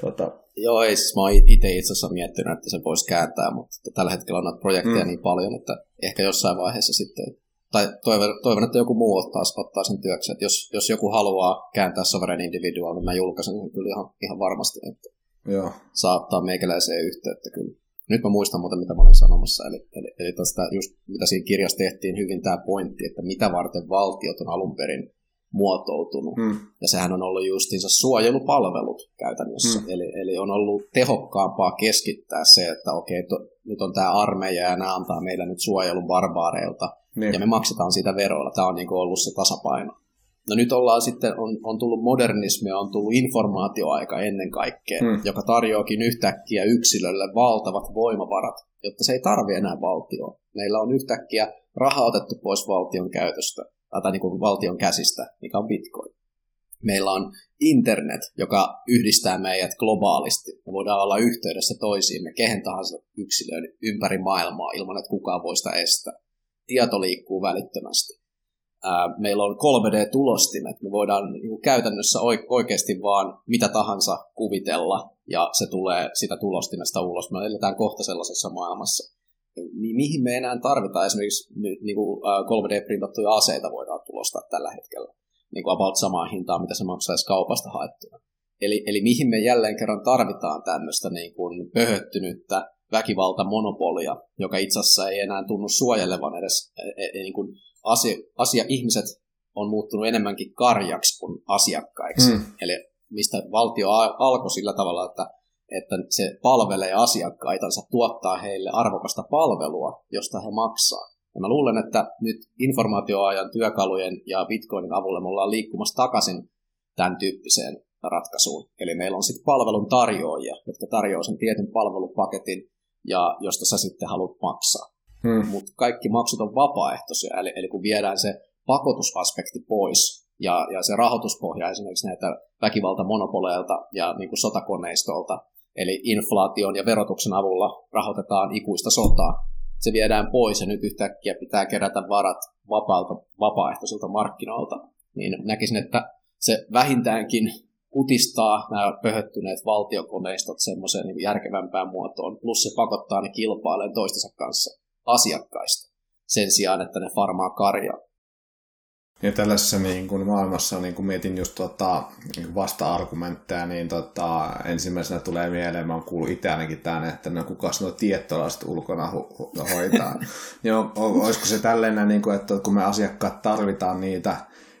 tuota... Joo, ei siis mä oon itse itse asiassa miettinyt, että se voisi kääntää, mutta tällä hetkellä on näitä projekteja mm. niin paljon, että ehkä jossain vaiheessa sitten, tai toivon, toivon että joku muu ottaa, ottaa sen työksi, että jos, jos joku haluaa kääntää Sovereign Individual, niin mä julkaisen sen kyllä ihan, ihan varmasti, että Joo. saattaa meikäläiseen yhteyttä kyllä. Nyt mä muistan muuten, mitä mä olin sanomassa. Eli, eli, eli tästä just, mitä siinä kirjassa tehtiin hyvin tämä pointti, että mitä varten valtiot on alun perin muotoutunut. Mm. Ja sehän on ollut justiinsa suojelupalvelut käytännössä. Mm. Eli, eli on ollut tehokkaampaa keskittää se, että okei, to, nyt on tämä armeija ja nämä antaa meille nyt suojelun barbaareilta. Niin. Ja me maksetaan siitä veroilla. Tämä on niin ollut se tasapaino. No nyt ollaan sitten, on, on tullut modernismia, on tullut informaatioaika ennen kaikkea, hmm. joka tarjoakin yhtäkkiä yksilölle valtavat voimavarat, jotta se ei tarvi enää valtioon. Meillä on yhtäkkiä raha otettu pois valtion käytöstä, tai niin kuin valtion käsistä, mikä on bitcoin. Meillä on internet, joka yhdistää meidät globaalisti. Me voidaan olla yhteydessä toisiimme kehen tahansa yksilöön ympäri maailmaa ilman, että kukaan voi sitä estää. Tieto liikkuu välittömästi. Meillä on 3D-tulostimet. Me voidaan niin käytännössä oikeasti vaan mitä tahansa kuvitella, ja se tulee sitä tulostimesta ulos. Me eletään kohta sellaisessa maailmassa. Niin mihin me enää tarvitaan esimerkiksi niin kuin 3D-printattuja aseita voidaan tulostaa tällä hetkellä niin kuin about samaa hintaa, mitä se maksaisi kaupasta haettuna. Eli, eli mihin me jälleen kerran tarvitaan tämmöistä niin kuin pöhöttynyttä väkivaltamonopolia, joka itse asiassa ei enää tunnu suojelevan edes e, e, e niin kuin asia, asia, ihmiset on muuttunut enemmänkin karjaksi kuin asiakkaiksi. Mm. Eli mistä valtio alkoi sillä tavalla, että, että se palvelee asiakkaitansa, tuottaa heille arvokasta palvelua, josta he maksaa. Ja mä luulen, että nyt informaatioajan työkalujen ja Bitcoinin avulla me ollaan liikkumassa takaisin tämän tyyppiseen ratkaisuun. Eli meillä on sitten palvelun tarjoajia, jotka tarjoaa sen tietyn palvelupaketin, ja josta sä sitten haluat maksaa. Hmm. Mutta kaikki maksut on vapaaehtoisia, eli, eli kun viedään se pakotusaspekti pois, ja, ja se rahoituspohja esimerkiksi näitä väkivaltamonopoleilta ja niin kuin sotakoneistolta, eli inflaation ja verotuksen avulla rahoitetaan ikuista sotaa, se viedään pois ja nyt yhtäkkiä pitää kerätä varat vapaalta, vapaaehtoisilta markkinoilta, niin näkisin, että se vähintäänkin kutistaa nämä pöhöttyneet valtiokoneistot semmoiseen niin järkevämpään muotoon, plus se pakottaa ne kilpailemaan toistensa kanssa asiakkaista, sen sijaan, että ne farmaa karjaa. Ja tällaisessa niin kuin maailmassa, niin kuin mietin just tota, niin vasta-argumentteja, niin tota, ensimmäisenä tulee mieleen, mä oon kuullut itse ainakin tämän, että no kuka nuo tiettolaiset ulkona ho- hoitaa. niin on, olisiko se tällainen, niin kuin, että kun me asiakkaat tarvitaan niitä,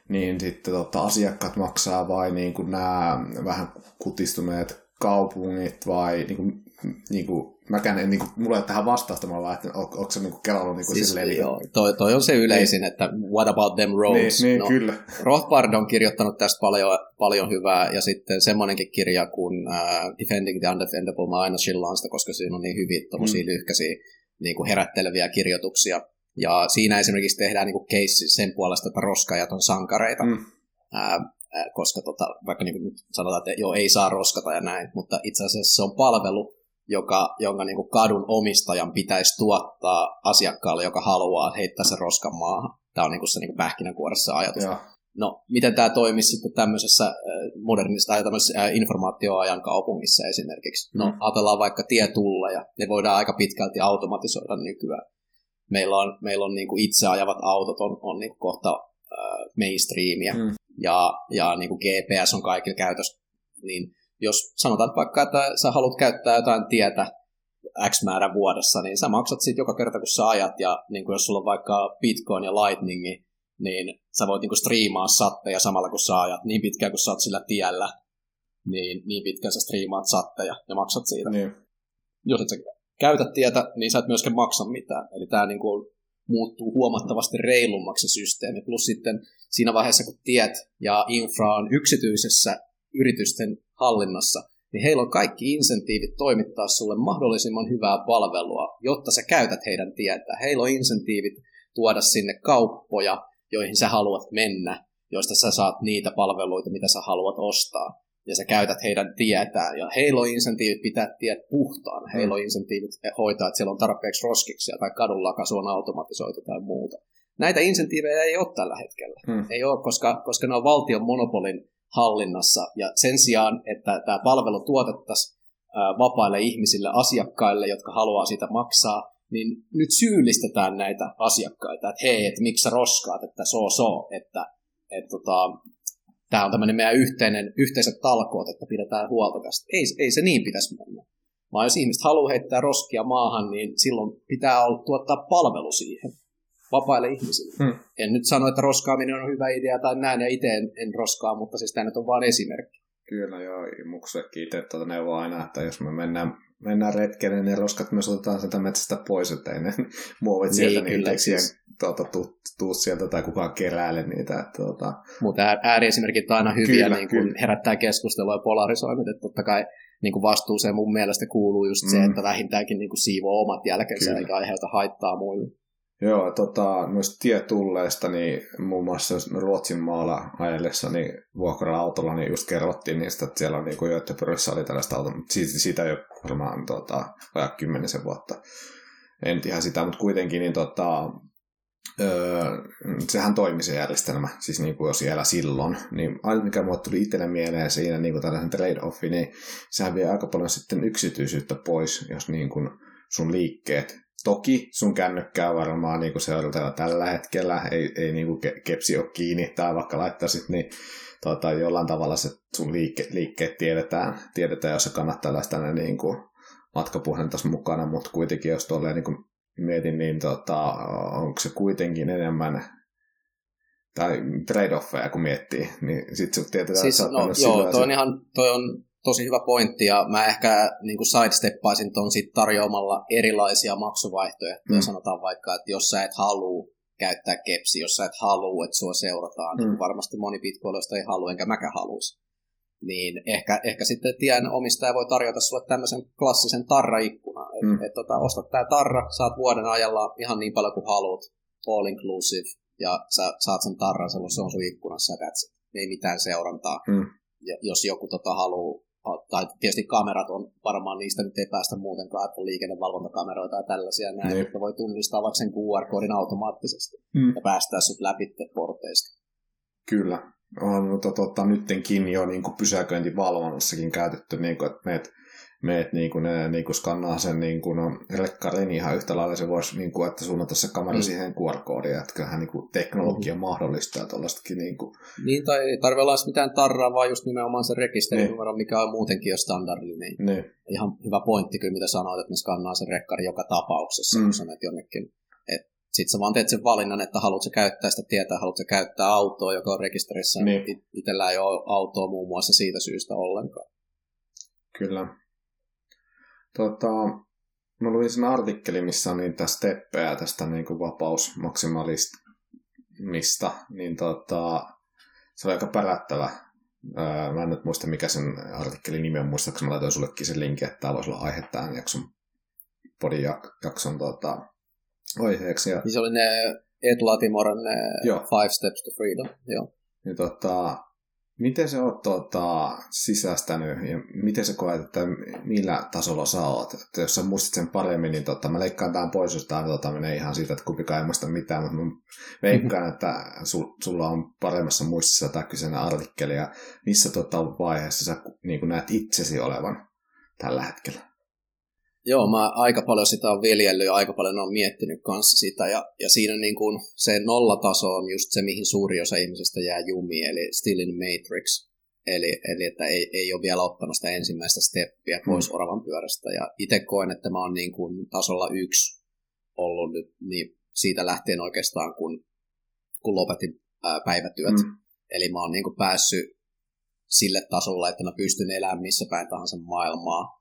niin sitten tota, asiakkaat maksaa vai niin kuin nämä vähän kutistuneet kaupungit vai niin kuin, niin kuin, mäkään en, niin kuin, mulla ei ole tähän vastausta, mä vaan, että on, onko se niin kuin kelannut niin kuin siis, silleen? Joo, toi, toi on se yleisin, niin. että what about them roads? Niin, niin no, kyllä. Rothbard on kirjoittanut tästä paljon, paljon hyvää, ja sitten semmoinenkin kirja kuin uh, Defending the Undefendable, mä aina sillaan sitä, koska siinä on niin hyvin tommosia mm. lyhkäisiä niin kuin herätteleviä kirjoituksia. Ja siinä esimerkiksi tehdään niin case sen puolesta, että roskajat on sankareita. Mm. Uh, koska tota, vaikka niin nyt sanotaan, että joo, ei saa roskata ja näin, mutta itse asiassa se on palvelu, joka, jonka niin kuin kadun omistajan pitäisi tuottaa asiakkaalle, joka haluaa heittää sen roskan maahan. Tämä on niin kuin se niin kuin pähkinänkuoressa ajatus. Joo. No, miten tämä toimisi sitten tämmöisessä modernissa tai tämmöisessä informaatioajan kaupungissa esimerkiksi? No, mm. ajatellaan vaikka tietulleja. Ne voidaan aika pitkälti automatisoida nykyään. Meillä on, meillä on niin kuin itse ajavat autot on, on niin kuin kohta äh, mainstreamia. Mm. Ja, ja niin kuin GPS on kaikilla käytössä. Niin jos sanotaan vaikka, että sä haluat käyttää jotain tietä X määrä vuodessa, niin sä maksat siitä joka kerta, kun sä ajat, ja niin kuin jos sulla on vaikka Bitcoin ja Lightning, niin sä voit niin kuin striimaa satteja samalla, kun sä ajat, niin pitkään kuin sä oot sillä tiellä, niin, niin pitkään sä striimaat satteja ja maksat siitä. Niin. Jos et sä käytä tietä, niin sä et myöskään maksa mitään. Eli tämä niin kuin muuttuu huomattavasti reilummaksi systeemi. Plus sitten siinä vaiheessa, kun tiet ja infra on yksityisessä yritysten hallinnassa, niin heillä on kaikki insentiivit toimittaa sulle mahdollisimman hyvää palvelua, jotta sä käytät heidän tietää. Heillä on insentiivit tuoda sinne kauppoja, joihin sä haluat mennä, joista sä saat niitä palveluita, mitä sä haluat ostaa. Ja sä käytät heidän tietään. Ja heillä on insentiivit pitää tiet puhtaan. Heillä on insentiivit hoitaa, että siellä on tarpeeksi roskiksia tai kadulla on automatisoitu tai muuta. Näitä insentiivejä ei ole tällä hetkellä. Hmm. Ei ole, koska, koska ne on valtion monopolin hallinnassa. Ja sen sijaan, että tämä palvelu tuotettaisiin vapaille ihmisille, asiakkaille, jotka haluaa siitä maksaa, niin nyt syyllistetään näitä asiakkaita, että hei, että miksi sä roskaat, että so so, että, että tota, tämä on tämmöinen meidän yhteinen, yhteiset talkoot, että pidetään huolta tästä. Ei, ei se niin pitäisi mennä. Vaan jos ihmiset haluaa heittää roskia maahan, niin silloin pitää olla, tuottaa palvelu siihen vapaille ihmisille. Hmm. En nyt sano, että roskaaminen on hyvä idea tai näin, ja itse en, en roskaa, mutta siis tämä nyt on vain esimerkki. Kyllä joo, muksellekin itse tuota neuvoa aina, että jos me mennään, mennään retkelle, niin roskat myös otetaan sieltä metsästä pois, että ei ne muovit niin, sieltä niin, niin siis. tuota, tuu, tuu, sieltä tai kukaan kerääle niitä. Että, tuota... Mutta ääriesimerkit on aina hyviä, kyllä, niin kun herättää keskustelua ja polarisoimit, että totta kai niin kuin vastuuseen mun mielestä kuuluu just mm. se, että vähintäänkin niin kuin siivoo omat jälkensä eikä aiheuta haittaa muille. Joo, tota, noista tietulleista, niin muun muassa Ruotsin maalla ajellessa niin vuokra-autolla, niin just kerrottiin niistä, että siellä niin kuin Göteborgissa oli tällaista autoa, mutta siitä, siitä ei ole varmaan tota, vajaa kymmenisen vuotta. En ihan sitä, mutta kuitenkin niin tota, öö, sehän toimi se järjestelmä, siis niin kuin jo siellä silloin. Niin aina mikä mulle tuli itselle mieleen siinä niin kuin tällaisen trade-offi, niin sehän vie aika paljon sitten yksityisyyttä pois, jos niin kuin sun liikkeet Toki sun kännykkää varmaan niin seurataan tällä hetkellä, ei, ei niin kuin kepsi ole kiinni, tai vaikka laittaisit, niin tota, jollain tavalla se sun liikke, liikkeet tiedetään, tiedetään, jos se kannattaa tällaista niin kuin matkapuhelin tässä mukana, mutta kuitenkin jos tuolle niin kuin mietin, niin tota, onko se kuitenkin enemmän tai trade-offeja kun miettii, niin sitten se tietää, siis, että no, joo, toi on, ihan, toi on tosi hyvä pointti, ja mä ehkä niin kuin sidesteppaisin ton sit tarjoamalla erilaisia maksuvaihtoehtoja. Mm. Sanotaan vaikka, että jos sä et halua käyttää kepsi, jos sä et halua, että sua seurataan, niin mm. niin varmasti moni bitcoinista ei halua, enkä mäkään halusi. Niin ehkä, ehkä sitten tien omistaja voi tarjota sulle tämmöisen klassisen tarraikkunan. Mm. Että et, tota, ostat tää tarra, saat vuoden ajalla ihan niin paljon kuin haluat, all inclusive, ja sä saat sen tarran, se on sun ikkunassa ja Ei mitään seurantaa. Mm. Ja jos joku tota, haluaa tai tietysti kamerat on varmaan niistä nyt ei päästä muutenkaan, että on liikennevalvontakameroita ja tällaisia näin, niin. että voi tunnistaa vaikka sen QR-koodin automaattisesti mm. ja päästää sut läpi porteista. Kyllä. On, mutta tota, nyttenkin jo niin kuin pysäköintivalvonnassakin käytetty, niin kuin, että meet meet niin kuin, ne niin kuin skannaa sen niin kuin, no, rekkarin ihan yhtä lailla se voisi, niin kuin, että suunnata se kamera mm. siihen QR-koodiin, että kyllähän niin kuin, teknologia mm. mahdollistaa tuollaistakin. Niin, kuin. niin, tai ei tarvitse olla mitään tarraa, vaan just nimenomaan se rekisterinumero, niin. mikä on muutenkin jo standardillinen. Niin. niin. Ihan hyvä pointti kyllä, mitä sanoit, että ne skannaa sen rekkari joka tapauksessa, mm. kun sanot jonnekin. Sitten sä vaan teet sen valinnan, että haluatko käyttää sitä tietää, haluatko käyttää autoa, joka on rekisterissä. Niin. Itsellä ei ole autoa muun muassa siitä syystä ollenkaan. Kyllä. Tota, mä luin sen artikkelin, missä on niitä steppejä tästä niin kuin vapausmaksimalismista, niin tota, se oli aika pärättävä. Öö, mä en nyt muista, mikä sen artikkelin nimi on, muistaakseni mä laitoin sullekin sen linkin, että tämä voisi olla aihe tähän jakson, podin jakson tota, aiheeksi. Ja... Niin se oli ne Ed Latimoren ne Joo. Five Steps to Freedom. Joo. Niin tota, Miten se oot tuota, sisäistänyt ja miten sä koet, että millä tasolla sä oot? Että jos sä muistat sen paremmin, niin tota, mä leikkaan tämän pois, jos tämä tota, menee ihan siitä, että kumpikaan ei muista mitään, mutta mä veikkaan, että sul, sulla on paremmassa muistissa tämä kyseinen artikkeli ja missä tota, vaiheessa sä niin näet itsesi olevan tällä hetkellä? Joo, mä aika paljon sitä on viljellyt ja aika paljon on miettinyt kanssa sitä. Ja, ja siinä niin kuin se nollataso on just se, mihin suuri osa ihmisistä jää jumiin, eli still in matrix. Eli, eli että ei, ei ole vielä ottanut sitä ensimmäistä steppiä pois mm. oravan pyörästä. Ja itse koen, että mä oon niin kuin tasolla yksi ollut nyt niin siitä lähtien oikeastaan, kun, kun lopetin ää, päivätyöt. Mm. Eli mä oon niin kuin päässyt sille tasolla, että mä pystyn elämään missä päin tahansa maailmaa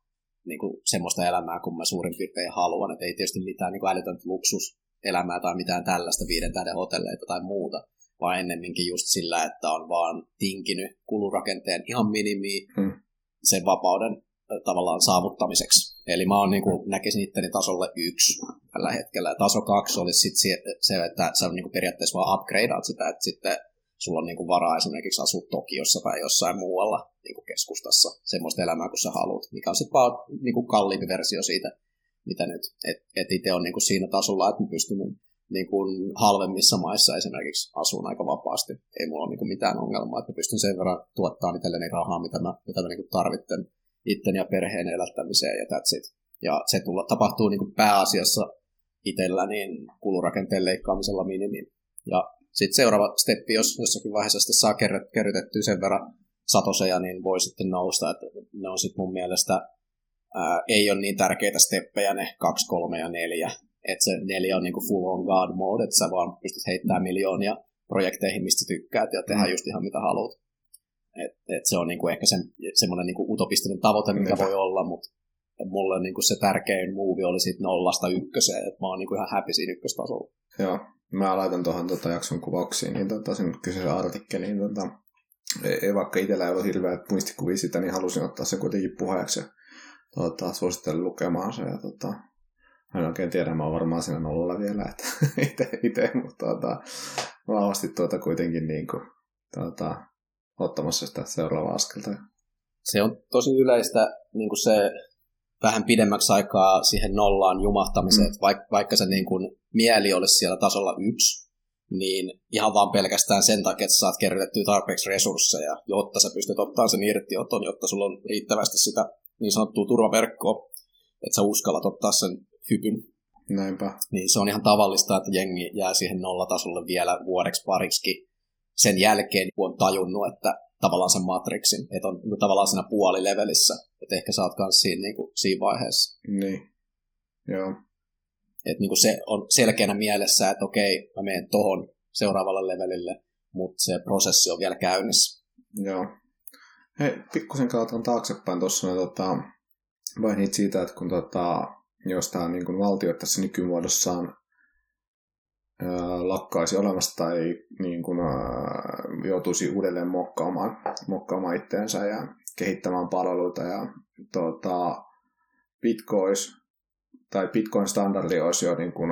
niin kuin semmoista elämää, kun mä suurin piirtein haluan. Että ei tietysti mitään niin kuin älytöntä luksuselämää tai mitään tällaista viiden tähden hotelleita tai muuta, vaan ennemminkin just sillä, että on vaan tinkinyt kulurakenteen ihan minimi hmm. sen vapauden tavallaan saavuttamiseksi. Eli mä oon, niin kuin, näkisin itteni tasolle yksi tällä hetkellä. Taso kaksi olisi sit se, että sä niin kuin periaatteessa vaan upgradeat sitä, että sitten sulla on niin kuin varaa esimerkiksi asua Tokiossa tai jossain muualla niin kuin keskustassa semmoista elämää kuin sä haluat, mikä on sitten vaan niin kuin kalliimpi versio siitä, mitä nyt. Et, et itse on niin kuin siinä tasolla, että mä pystyn niin kuin halvemmissa maissa esimerkiksi asuun aika vapaasti. Ei mulla ole niin kuin mitään ongelmaa, että pystyn sen verran tuottamaan itselleni rahaa, mitä mä, mitä mä niin kuin tarvitsen itten ja perheen elättämiseen ja that's it. Ja se tulla, tapahtuu niin kuin pääasiassa itsellä niin kulurakenteen leikkaamisella minimiin. Ja sitten seuraava steppi, jos jossakin vaiheessa sitten saa kerrytettyä sen verran satoseja, niin voi sitten nousta. Että ne on sitten mun mielestä ää, ei ole niin tärkeitä steppejä ne kaksi, kolme ja neljä. Että se neljä on niinku full on God mode, että sä vaan pystyt heittämään miljoonia projekteihin, mistä tykkäät ja tehdä mm. just ihan mitä haluat. Et, et se on niinku ehkä sen, semmoinen niinku utopistinen tavoite, mikä voi olla, mutta mulle niinku se tärkein muuvi oli siitä nollasta ykköseen, että mä oon niinku ihan happy siinä ykköstasolla. Joo, mä laitan tuohon tota jakson kuvauksiin niin tota, sen kyseisen artikkeliin. Tota, ei, ei, vaikka itsellä ei ollut hirveä muistikuvia sitä, niin halusin ottaa sen kuitenkin puheeksi tota, suosittelen lukemaan se. Ja, tota, en oikein tiedä, mä oon varmaan siinä nollalla vielä, että ite, mutta tuota, vahvasti tuota kuitenkin niin kuin, tuota, ottamassa sitä seuraavaa askelta. Se on tosi yleistä niin kuin se vähän pidemmäksi aikaa siihen nollaan jumahtamiseen, mm. vaikka, vaikka se niin kuin mieli olisi siellä tasolla yksi, niin ihan vaan pelkästään sen takia, että saat kerrytettyä tarpeeksi resursseja, jotta sä pystyt ottaa sen irtioton, jotta sulla on riittävästi sitä niin sanottua turvaverkkoa, että sä uskallat ottaa sen hypyn. Näinpä. Niin se on ihan tavallista, että jengi jää siihen nollatasolle vielä vuodeksi pariksi sen jälkeen, kun on tajunnut, että tavallaan sen matriksin, että on niin tavallaan siinä puolilevelissä, että ehkä sä oot kanssa siinä, niin kuin, siinä vaiheessa. Niin, joo. Että niin se on selkeänä mielessä, että okei, mä menen tohon seuraavalle levelille, mutta se prosessi on vielä käynnissä. Joo. Hei, pikkusen kautta taaksepäin tuossa, niin tota, mainit siitä, että kun tota, jos tämä niin kuin valtio tässä nykymuodossaan lakkaisi olemasta tai niin kuin, joutuisi uudelleen mokkaamaan, mokkaamaan itteensä ja kehittämään palveluita ja tota, Bitcoin tai Bitcoin-standardi olisi jo niin kuin,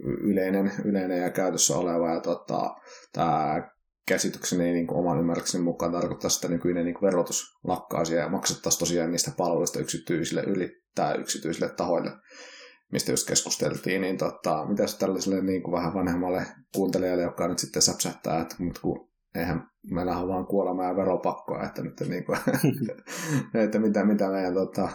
yleinen, yleinen ja käytössä oleva ja tota, tämä käsitykseni niin kuin oman ymmärrykseni mukaan tarkoittaa, että nykyinen niin kuin verotus lakkaisi ja maksettaisiin tosiaan niistä palveluista yksityisille ylittää yksityisille tahoille, mistä just keskusteltiin, niin tota, mitä se tällaiselle niin kuin vähän vanhemmalle kuuntelijalle, joka nyt sitten säpsähtää, että mutta kun eihän meillä on vaan kuolema ja veropakkoa, että nyt niin kuin, että mitä, mitä meidän tota,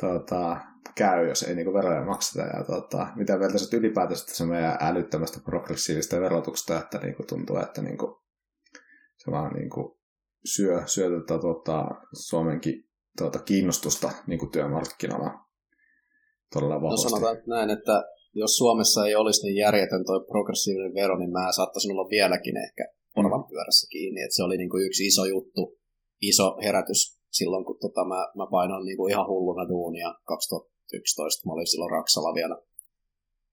tota, käy, jos ei niinku veroja makseta. Ja tota, mitä mieltä sä ylipäätänsä se meidän älyttömästä progressiivista verotuksesta, että niinku tuntuu, että niinku, se vaan niinku syö, syö tota, tota, Suomenkin tota, kiinnostusta niinku työmarkkinoilla todella No vahvasti. sanotaan että näin, että jos Suomessa ei olisi niin järjetön toi progressiivinen vero, niin mä saattaisin olla vieläkin ehkä porvan pyörässä kiinni. Et se oli niinku yksi iso juttu, iso herätys silloin, kun tota, mä, mä painoin niinku ihan hulluna duunia 2011. Mä olin silloin Raksalla vielä.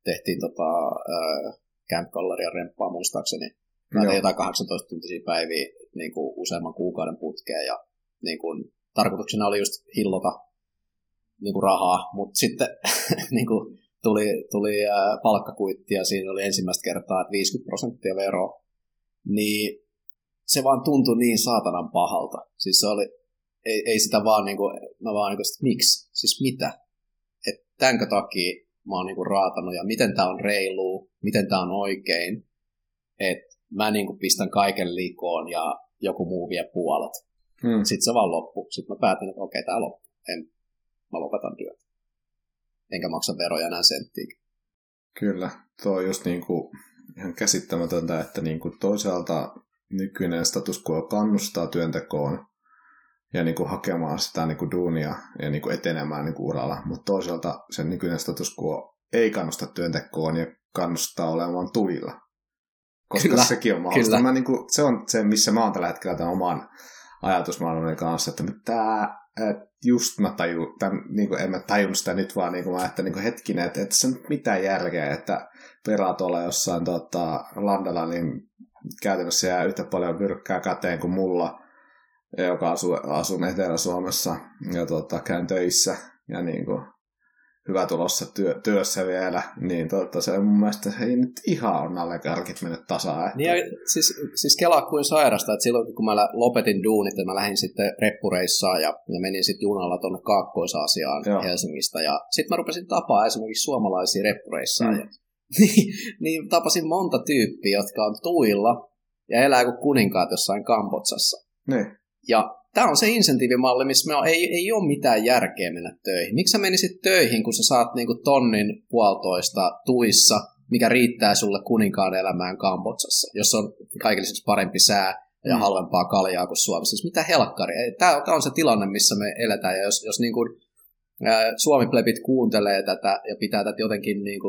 Tehtiin tota, äh, Camp Galleria remppaa muistaakseni. Mä tein jotain 18 tuntisia päiviä niin kuin useamman kuukauden putkeen ja niin kuin, tarkoituksena oli just hillota niin kuin rahaa, mutta sitten niin kuin, tuli, tuli palkkakuitti ja siinä oli ensimmäistä kertaa, että 50 prosenttia veroa, niin se vaan tuntui niin saatanan pahalta. Siis se oli, ei, ei sitä vaan niin kuin, mä vaan niin kuin, että miksi, siis mitä, että tämänkö takia mä oon niin kuin raatannut ja miten tämä on reilu, miten tämä on oikein, että mä niin kuin pistän kaiken likoon ja joku muu vie puolet. Hmm. Sitten se vaan loppui. Sitten mä päätin, että okei, tämä loppuu. En, mä lopetan työt. Enkä maksa veroja enää senttiä. Kyllä, tuo on just niin kuin ihan käsittämätöntä, että niin kuin toisaalta nykyinen status quo kannustaa työntekoon ja niin kuin hakemaan sitä niin kuin duunia ja niin kuin etenemään niin kuin uralla, mutta toisaalta sen nykyinen status quo ei kannusta työntekoon ja kannustaa olemaan tuilla. Koska Kyllä, sekin on mahdollista. kyllä. Mä, niin kuin, se on se, missä mä oon tällä hetkellä tämän oman ajatusmaailmani kanssa, että tämä just mä tajun, tämän, niin kuin, en mä tajunnut sitä nyt, vaan niin kuin mä ajattelin niin hetkinen, että, että se on mitään järkeä, että peraat olla jossain tota, landalla, niin käytännössä jää yhtä paljon myrkkää käteen kuin mulla, joka asuu, asun Etelä-Suomessa ja tota, käyn töissä ja niin kuin, hyvä tulossa työ, työssä vielä, niin tota, se mun mielestä ei nyt ihan on alle karkit mennyt tasaan. Että, Niin ja, siis, siis kelaa kuin sairasta, että silloin kun mä lopetin duunit ja mä lähdin sitten reppureissaan ja, ja menin sitten junalla tuonne Kaakkois-Aasiaan Joo. Helsingistä ja sitten mä rupesin tapaa esimerkiksi suomalaisia reppureissaan Mm. ja, niin, niin tapasin monta tyyppiä, jotka on tuilla ja elää kuin kuninkaat jossain Kambotsassa. niin, Ja tämä on se insentiivimalli, missä me on, ei, ei ole mitään järkeä mennä töihin. Miksi sä menisit töihin, kun sä saat niinku tonnin puolitoista tuissa, mikä riittää sulle kuninkaan elämään Kambotsassa, jos on kaikille lisäksi parempi sää ja Mm. halvempaa kaljaa kuin Suomessa. Siis mitä helkkaria. Tämä on se tilanne, missä me eletään. Ja jos, jos niinku, ää, Suomi-plebit kuuntelee tätä ja pitää tätä jotenkin niinku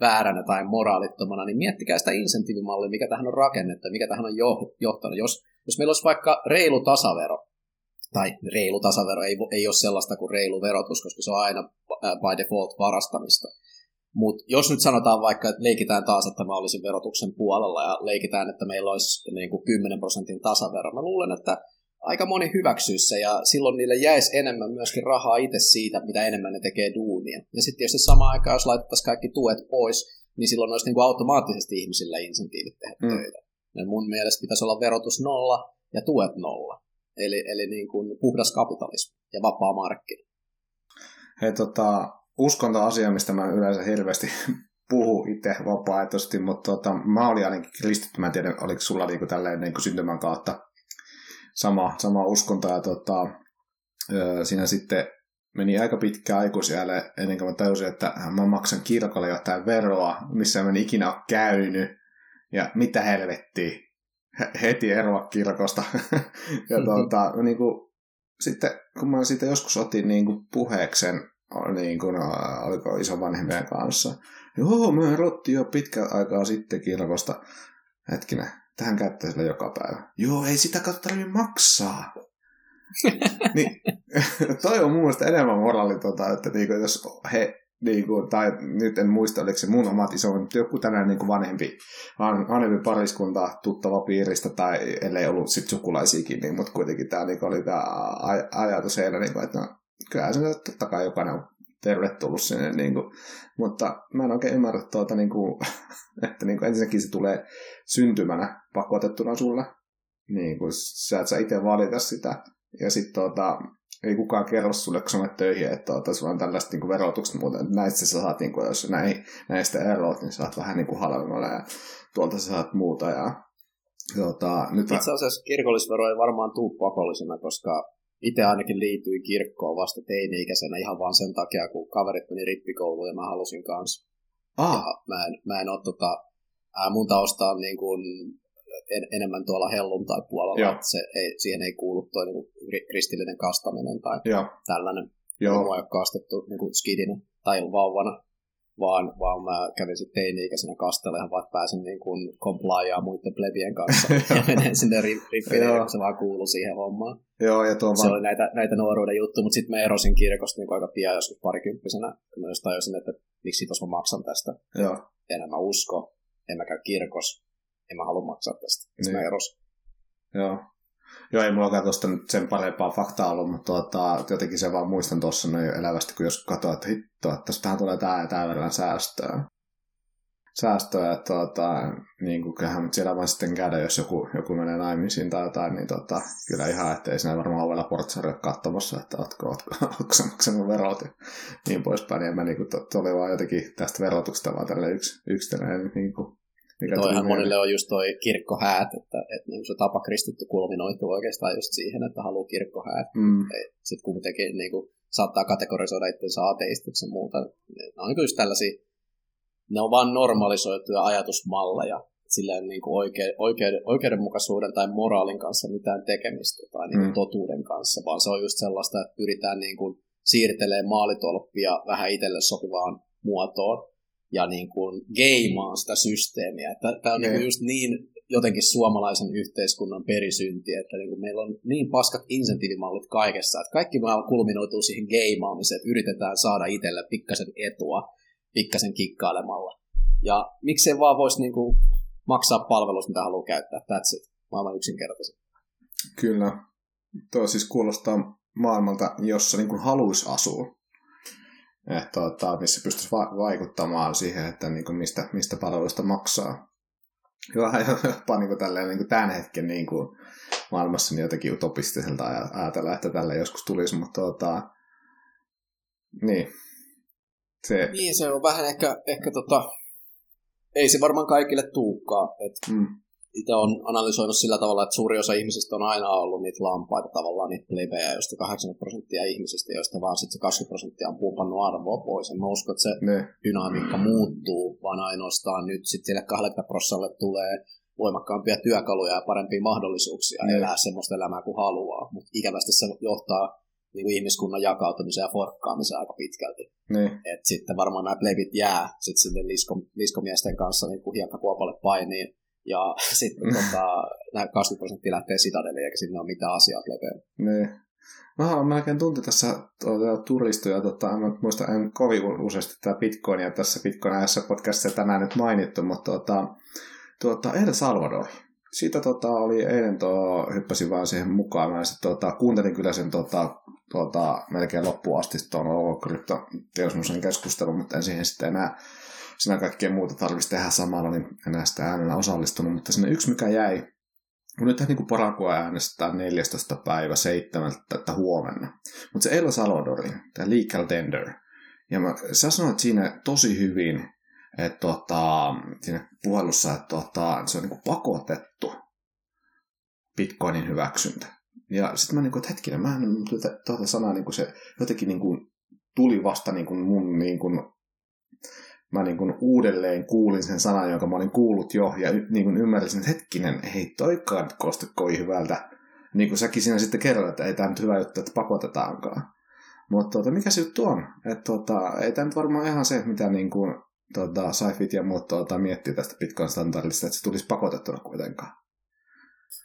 vääränä tai moraalittomana, niin miettikää sitä insentiivimallia, mikä tähän on rakennettu mikä tähän on jo- johtanut. Jos, jos meillä olisi vaikka reilu tasavero, tai reilu tasavero, ei, ei ole sellaista kuin reilu verotus, koska se on aina by default varastamista. Mutta jos nyt sanotaan vaikka, että leikitään taas, että mä olisin verotuksen puolella ja leikitään, että meillä olisi niin kuin 10 prosentin tasavero, mä luulen, että aika moni hyväksyisi se, ja silloin niille jäisi enemmän myöskin rahaa itse siitä, mitä enemmän ne tekee duunia. Ja sitten tietysti samaan aikaan, jos laitettaisiin kaikki tuet pois, niin silloin olisi niin kuin automaattisesti ihmisillä insentiivit tehdä mm. töitä. Ja mun mielestä pitäisi olla verotus nolla ja tuet nolla. Eli, eli niin kuin puhdas kapitalismi ja vapaa markkina. Hei, tota, uskontoasia, mistä mä yleensä hirveästi puhu itse vapaaehtoisesti, mutta tota, mä olin ainakin kristitty, mä en tiedä, oliko sulla niinku tälleen niinku syntymän kautta sama, sama uskonto, ja tota, siinä sitten meni aika pitkä aikuisjälle ennen kuin mä tajusin, että mä maksan kirkolle jotain veroa, missä mä en ikinä ole käynyt, ja mitä helvettiä, heti eroa kirkosta. ja tuota, niin kuin, sitten kun mä siitä joskus otin niin kuin puheeksen, niin kuin, oliko isovanhempien kanssa, joo, mä erottiin jo pitkä aikaa sitten kirkosta. Hetkinen, tähän käyttää sillä joka päivä. Joo, ei sitä tarvitse maksaa. niin, toi on mun mielestä enemmän moraali, tota, että niinku, jos he, niinku, tai nyt en muista, oliko se mun omat isovanhemmat, mutta joku tänään niinku vanhempi, vanhempi pariskunta tuttava piiristä, tai ellei ollut sit sukulaisiakin, niin, mutta kuitenkin tämä niinku, oli tämä aj- ajatus heillä, niinku, että no, kyllä se totta kai jokainen on tervetullut sinne, niin kuin, mutta mä en oikein ymmärrä tuota, niin kuin, että niin kuin, ensinnäkin se tulee syntymänä pakotettuna sulle, niin kuin, sä et sä itse valita sitä, ja sitten tuota, ei kukaan kerro sulle, kun sä menet töihin, että sulla on tällaista niin verotuksesta muuten, että näistä sä saat, niin kuin, jos näin, näistä eroat, niin saat vähän niin kuin halvemmalla ja tuolta sä saat muuta. Ja, tuota, nyt... Itse asiassa kirkollisvero ei varmaan tuu pakollisena, koska itse ainakin liityin kirkkoon vasta teini-ikäisenä ihan vaan sen takia, kun kaverit meni rippikouluun ja mä halusin kanssa. Ah. Ja mä en, mä en ole tota, ää, mun tausta on niin kuin en, enemmän tuolla helluntai-puolella, että se ei, siihen ei kuulu tuo niin kristillinen kastaminen tai Joo. tällainen. Joo. Mua ei ole kastettu niin kuin skidinä tai vauvana vaan, vaan mä kävin sitten teini-ikäisenä kastella ihan vaikka pääsin niin kuin compliaa muiden plebien kanssa ja menen sinne rippiin, se vaan kuuluu siihen hommaan. Joo, ja tuo se vaan... oli näitä, näitä nuoruuden juttuja, mutta sitten mä erosin kirkosta niin aika pian joskus parikymppisenä, kun mä just tajusin, että miksi tos mä maksan tästä. Joo. En mä usko, en mä käy kirkos, en mä halua maksaa tästä. Niin. mä erosin. Joo. Joo, ei mulla tuosta nyt sen parempaa faktaa ollut, mutta tuota, jotenkin se vaan muistan tuossa noin elävästi, kun jos katsoin, että hitto, että tästähän tulee tää ja tää verran säästöä. Säästöä, että tuota, niin kuin, kyllähän siellä vaan sitten käydä, jos joku, joku menee naimisiin tai jotain, niin tota, kyllä ihan, että ei siinä varmaan ovella portsari katsomassa, että ootko, ootko, ootko maksanut verot ja niin poispäin. Ja mä niin kuin, to, oli vaan jotenkin tästä verotuksesta vaan tälle yksi, yksi niin kuin, mikä Toihan monille on just toi kirkkohäät, että, että niin se tapa kristitty kulminoituu oikeastaan just siihen, että haluaa kirkkohäät. Mm. Sitten kuitenkin niin kuin, saattaa kategorisoida itsensä ateistiksi ja muuta. Ne on niin just tällaisia, ne on vaan normalisoituja ajatusmalleja, sillä ei niin oike, oike, oikeudenmukaisuuden tai moraalin kanssa mitään tekemistä tai niin mm. totuuden kanssa, vaan se on just sellaista, että pyritään niin kuin siirtelemään maalitolppia vähän itselle sopivaan muotoon ja niin kuin geimaan sitä systeemiä. Tämä on niin kuin just niin jotenkin suomalaisen yhteiskunnan perisynti, että niin kuin meillä on niin paskat insentiivimallit kaikessa, että kaikki vaan kulminoituu siihen geimaamiseen, että yritetään saada itselle pikkasen etua pikkasen kikkailemalla. Ja miksei vaan voisi niin kuin maksaa palvelusta, mitä haluaa käyttää. That's it. Maailman yksinkertaisesti. Kyllä. Tuo siis kuulostaa maailmalta, jossa niin kuin haluaisi asua että, tota, missä pystyisi va- vaikuttamaan siihen, että niin kuin mistä, mistä palveluista maksaa. Vähän jopa niin kuin tälleen, niin kuin tämän hetken niin kuin maailmassa niin jotenkin utopistiselta ajatella, että tälle joskus tulisi, mutta tota, niin. Se... Niin, se on vähän ehkä, ehkä tota, ei se varmaan kaikille tuukkaa. Että mm itse on analysoinut sillä tavalla, että suuri osa ihmisistä on aina ollut niitä lampaita tavallaan, niitä plebejä, joista 80 prosenttia ihmisistä, joista vaan sitten se 20 prosenttia on puupannut arvoa pois. En mä usko, että se ne. dynamiikka muuttuu, vaan ainoastaan nyt sitten sille 20 prosentille tulee voimakkaampia työkaluja ja parempia mahdollisuuksia ne. elää semmoista elämää kuin haluaa. Mutta ikävästi se johtaa niin kuin ihmiskunnan jakautumiseen ja forkkaamiseen aika pitkälti. Niin. Et sitten varmaan nämä plebit jää sitten sinne lisko, liskomiesten kanssa niin kuin hiekkakuopalle painiin ja sitten tota, nämä 20 prosenttia lähtee Citadelliin, eikä sinne ole mitään asiaa lepeillä. Niin. Mä olen melkein tunti tässä tuota, turistoja, tota, en muista en kovin useasti tätä Bitcoinia tässä Bitcoin ajassa podcastissa tänään nyt mainittu, mutta tuota, tuota, El Salvador. siitä tota, oli eilen tuo, hyppäsin vaan siihen mukaan. Mä sit, tota, kuuntelin kyllä sen tota, tota, melkein loppuun asti tuon kryptoteosmusen keskustelun, mutta en siihen sitten enää siinä kaikkea muuta tarvitsisi tehdä samalla, niin enää sitä äänellä osallistunut. Mutta sinne yksi, mikä jäi, kun nyt niin Paraguay äänestää 14. päivä 7. että huomenna. Mutta se El Salvadorin, tämä legal tender. Ja mä, sä sanoit siinä tosi hyvin, että tota, siinä puhelussa, että tota, se on niin pakotettu bitcoinin hyväksyntä. Ja sitten mä niin kuin, että hetkinen, mä en tuota, tuota sanaa niin kuin se jotenkin niin kuin, tuli vasta niin kuin mun niin kuin, mä niin kuin uudelleen kuulin sen sanan, jonka mä olin kuullut jo, ja niin kuin ymmärsin, että hetkinen, ei toikaan kostu kovin hyvältä. Niin kuin säkin siinä sitten kerroit, että ei tämä nyt hyvä juttu, että pakotetaankaan. Mutta tota, mikä se juttu on? Että tota, ei tämä nyt varmaan ihan se, mitä niin kuin, tota, Saifit ja muut tota, miettii tästä Bitcoin-standardista, että se tulisi pakotettuna kuitenkaan.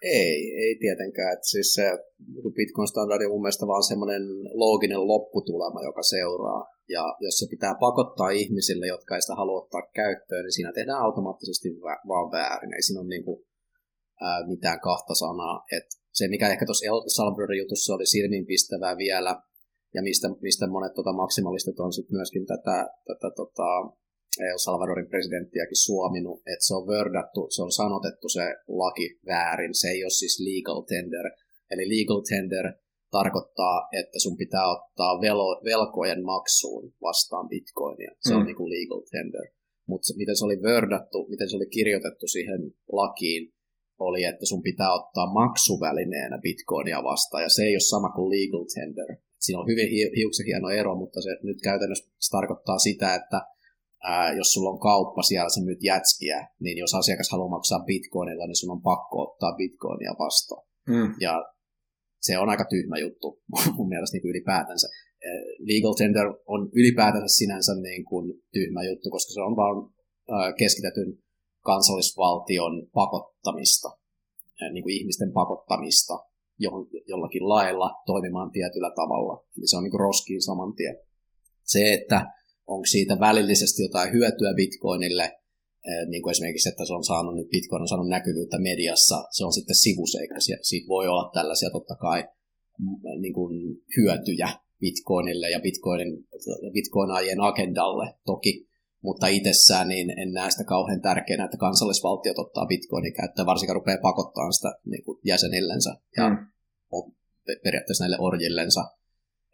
Ei, ei tietenkään. Että siis se niinku Bitcoin-standardi on mun mielestä vaan semmoinen looginen lopputulema, joka seuraa. Ja jos se pitää pakottaa ihmisille, jotka ei sitä halua ottaa käyttöön, niin siinä tehdään automaattisesti vaan väärin. Ei siinä ole niin kuin, ää, mitään kahta sanaa. Et se, mikä ehkä tuossa El Salvadorin jutussa oli silmiinpistävää vielä, ja mistä, mistä monet tota, maksimalistit on sitten myöskin tätä, tätä tota, El Salvadorin presidenttiäkin suominut, että se on vördattu, se on sanotettu se laki väärin, se ei ole siis legal tender. Eli legal tender tarkoittaa, että sun pitää ottaa velo, velkojen maksuun vastaan bitcoinia. Se mm. on niin kuin legal tender. Mutta miten se oli vördattu, miten se oli kirjoitettu siihen lakiin, oli, että sun pitää ottaa maksuvälineenä bitcoinia vastaan, ja se ei ole sama kuin legal tender. Siinä on hyvin hiuksen hieno ero, mutta se nyt käytännössä tarkoittaa sitä, että ää, jos sulla on kauppa siellä, sä myyt jätskiä, niin jos asiakas haluaa maksaa bitcoinilla, niin sun on pakko ottaa bitcoinia vastaan. Mm. Ja se on aika tyhmä juttu mun mielestä niin kuin ylipäätänsä. Legal tender on ylipäätänsä sinänsä niin kuin tyhmä juttu, koska se on vaan keskitetyn kansallisvaltion pakottamista, niin kuin ihmisten pakottamista jollakin lailla toimimaan tietyllä tavalla. Eli se on niin kuin roskiin saman tien. Se, että onko siitä välillisesti jotain hyötyä Bitcoinille, niin kuin esimerkiksi, että se on saanut, nyt Bitcoin on saanut näkyvyyttä mediassa, se on sitten sivuseikka. Siitä voi olla tällaisia totta kai mm, niin kuin hyötyjä Bitcoinille ja Bitcoinin, Bitcoinajien agendalle toki, mutta itsessään niin en näe sitä kauhean tärkeänä, että kansallisvaltiot ottaa Bitcoinin käyttöön, varsinkaan rupeaa pakottaa sitä niin kuin jäsenillensä. Ja mm. periaatteessa näille orjillensa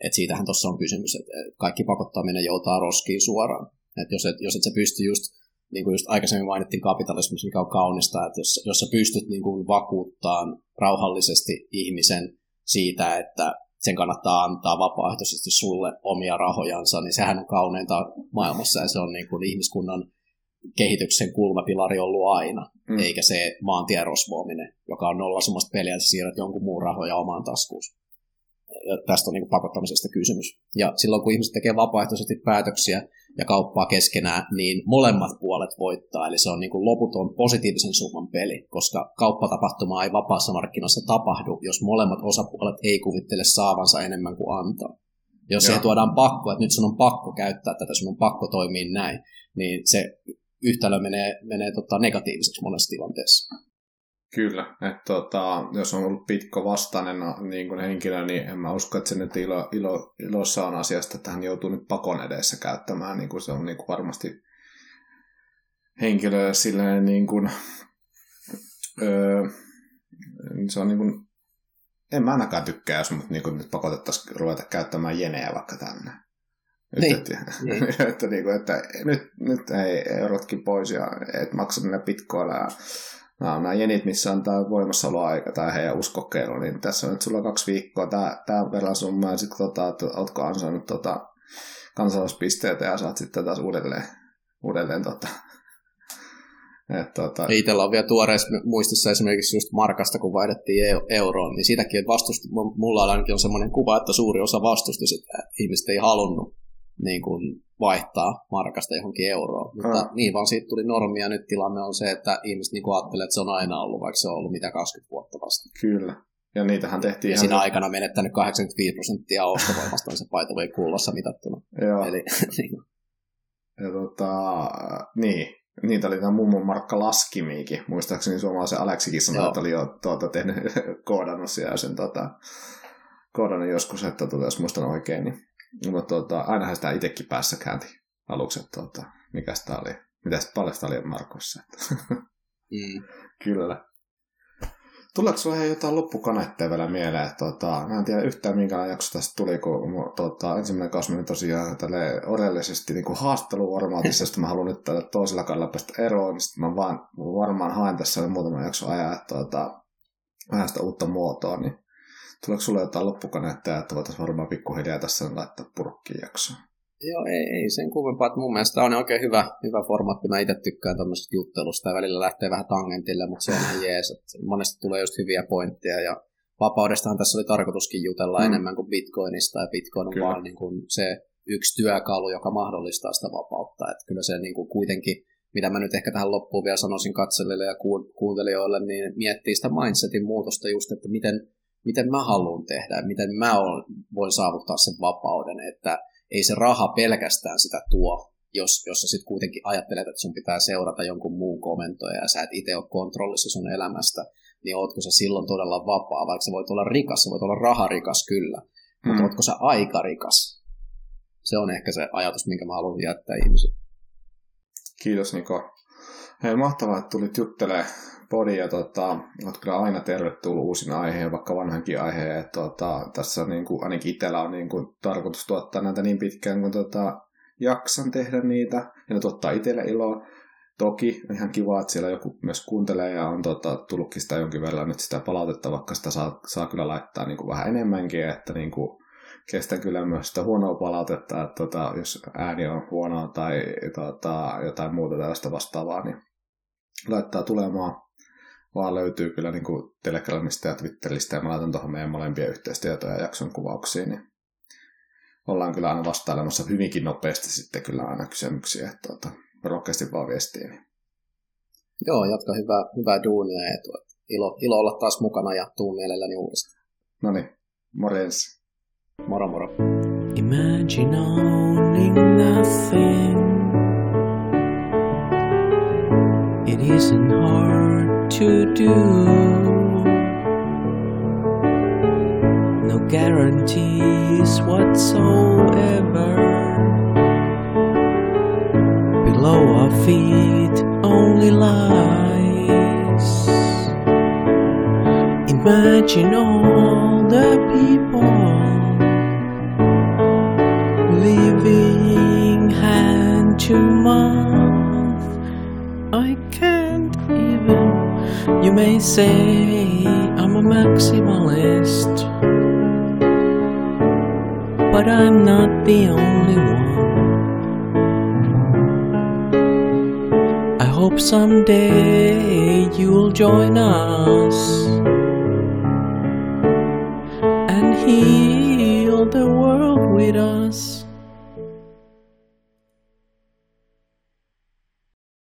et siitähän tuossa on kysymys, että kaikki pakottaminen joutaa roskiin suoraan. Et jos, et, jos et sä pysty just, niin kuin just aikaisemmin mainittiin kapitalismissa, mikä on kaunista, että jos, jos sä pystyt niin kuin vakuuttaa rauhallisesti ihmisen siitä, että sen kannattaa antaa vapaaehtoisesti sulle omia rahojansa, niin sehän on kauneinta maailmassa ja se on niin kuin ihmiskunnan kehityksen kulmapilari ollut aina, mm. eikä se maantierosvoaminen, joka on nolla sellaista peliä, että siirrät jonkun muun rahoja omaan taskuun tästä on niin kuin pakottamisesta kysymys. Ja silloin kun ihmiset tekee vapaaehtoisesti päätöksiä ja kauppaa keskenään, niin molemmat puolet voittaa. Eli se on niin kuin loputon positiivisen summan peli, koska kauppatapahtuma ei vapaassa markkinassa tapahdu, jos molemmat osapuolet ei kuvittele saavansa enemmän kuin antaa. Jos se tuodaan pakko, että nyt sun on pakko käyttää tätä, sun on pakko toimia näin, niin se yhtälö menee, menee tota negatiiviseksi monessa tilanteessa. Kyllä, että tota, jos on ollut pitko vastainen niin kuin henkilö, niin en mä usko, että se nyt ilo, ilo, ilossa on asiasta, että hän joutuu nyt pakon edessä käyttämään, niin kuin se on niin kuin varmasti henkilö silleen niin kuin, öö, se on niin kuin, en mä ainakaan tykkää, jos mut niin kuin nyt pakotettaisiin ruveta käyttämään jenejä vaikka tänne. Niin. Että, niin. että, niin kuin, että nyt, nyt ei eurotkin pois ja et maksa niillä pitkoilla ja nämä on nämä jenit, missä on tämä voimassaoloaika tai heidän uskokeilu, niin tässä on nyt sulla kaksi viikkoa. Tämä, tämä verran summa ja sitten tota, että oletko ansainnut tota, kansalaispisteitä ja saat sitten taas uudelleen, uudelleen tota, et, tota... Itsellä on vielä tuoreessa muistissa esimerkiksi just markasta, kun vaihdettiin euroon, niin siitäkin, että vastusti, mulla ainakin on semmoinen kuva, että suuri osa vastusti sitä, että ihmiset ei halunnut niin kuin vaihtaa markasta johonkin euroon. Mutta mm. niin vaan siitä tuli normia. Nyt tilanne on se, että ihmiset niin ajattelee, että se on aina ollut, vaikka se on ollut mitä 20 vuotta vasta. Kyllä. Ja niitähän tehtiin ja siinä se... aikana menettänyt 85 prosenttia ostovoimasta se paito voi kuulossa mitattuna. Joo. Eli, niin. Ja tota, niin. Niitä oli tämä mummon Markka Laskimiikin. Muistaakseni suomalaisen Aleksikin sanoi, että oli jo tuota, tehnyt koodannut siellä sen tota, koodannut joskus, että tuota, jos muistan oikein. Niin, mutta tuota, ainahan sitä itsekin päässä käänti aluksi, että tuota, mikä sitä oli. Mitä sitä paljon sitä oli Markossa. Mm. Kyllä. Tuleeko sinulla hei jotain loppukanetteja vielä mieleen? Tota, mä en tiedä yhtään minkälainen jakso tästä tuli, kun tota, ensimmäinen kausi meni tosiaan tälle orellisesti niin haastatteluformaatissa, josta mä haluan nyt tällä toisella kaudella päästä eroon, niin sitten mä vaan varmaan haen tässä muutaman jakson ajan, että tota, vähän sitä uutta muotoa, niin tuleeko sulle jotain loppukanetteja, että voitaisiin varmaan pikkuhiljaa tässä laittaa purkkiin jaksoon? Joo, ei, ei sen kummempaa. Että mun mielestä on oikein hyvä, hyvä formaatti. Mä itse tykkään tuommoisesta juttelusta ja välillä lähtee vähän tangentille, mutta se on ihan jees. Että monesti tulee just hyviä pointteja ja vapaudestahan tässä oli tarkoituskin jutella Mm. mm. enemmän kuin bitcoinista ja bitcoin on Kyllä. vaan niin kuin se yksi työkalu, joka mahdollistaa sitä vapautta. Että kyllä se niin kuin kuitenkin, mitä mä nyt ehkä tähän loppuun vielä sanoisin katselijoille ja kuuntelijoille, niin miettii sitä mindsetin muutosta just, että miten, miten mä haluan tehdä miten mä voin saavuttaa sen vapauden, että ei se raha pelkästään sitä tuo, jos, jos sä sitten kuitenkin ajattelet, että sun pitää seurata jonkun muun komentoja ja sä et itse ole kontrollissa sun elämästä, niin ootko sä silloin todella vapaa, vaikka sä voit olla rikas, sä voit olla raharikas kyllä, mm. mutta ootko sä aikarikas? Se on ehkä se ajatus, minkä mä haluan jättää ihmisille. Kiitos Niko. Hei, mahtavaa, että tulit juttelemaan podia. Tota, olet kyllä aina tervetullut uusin aiheen, vaikka vanhankin aiheen. Tota, tässä niin kuin, ainakin itsellä on niin kuin, tarkoitus tuottaa näitä niin pitkään kuin tota, jaksan tehdä niitä. Ja ne tuottaa itselle iloa. Toki on ihan kiva, että siellä joku myös kuuntelee ja on tota, tullutkin sitä jonkin verran nyt sitä palautetta, vaikka sitä saa, saa kyllä laittaa niin kuin vähän enemmänkin, että niin kuin, kestän kyllä myös sitä huonoa palautetta, että tota, jos ääni on huonoa tai tota, jotain muuta tällaista vastaavaa, niin laittaa tulemaan. Vaan löytyy kyllä niin kuin Telegramista ja Twitteristä ja mä laitan tuohon meidän molempien yhteistietoja ja jakson kuvauksiin, niin ollaan kyllä aina vastailemassa hyvinkin nopeasti sitten kyllä aina kysymyksiä, että tota, rohkeasti vaan viestiin. Niin. Joo, jatka hyvää, hyvää duunia ja. Ilo, ilo olla taas mukana ja tuun mielelläni uudestaan. No niin, morjens. Moro moro. Imagine owning nothing. It isn't hard to do. No guarantees whatsoever. Below our feet only lies. Imagine all the people living You may say I'm a maximalist, but I'm not the only one. I hope someday you'll join us and heal the world with us.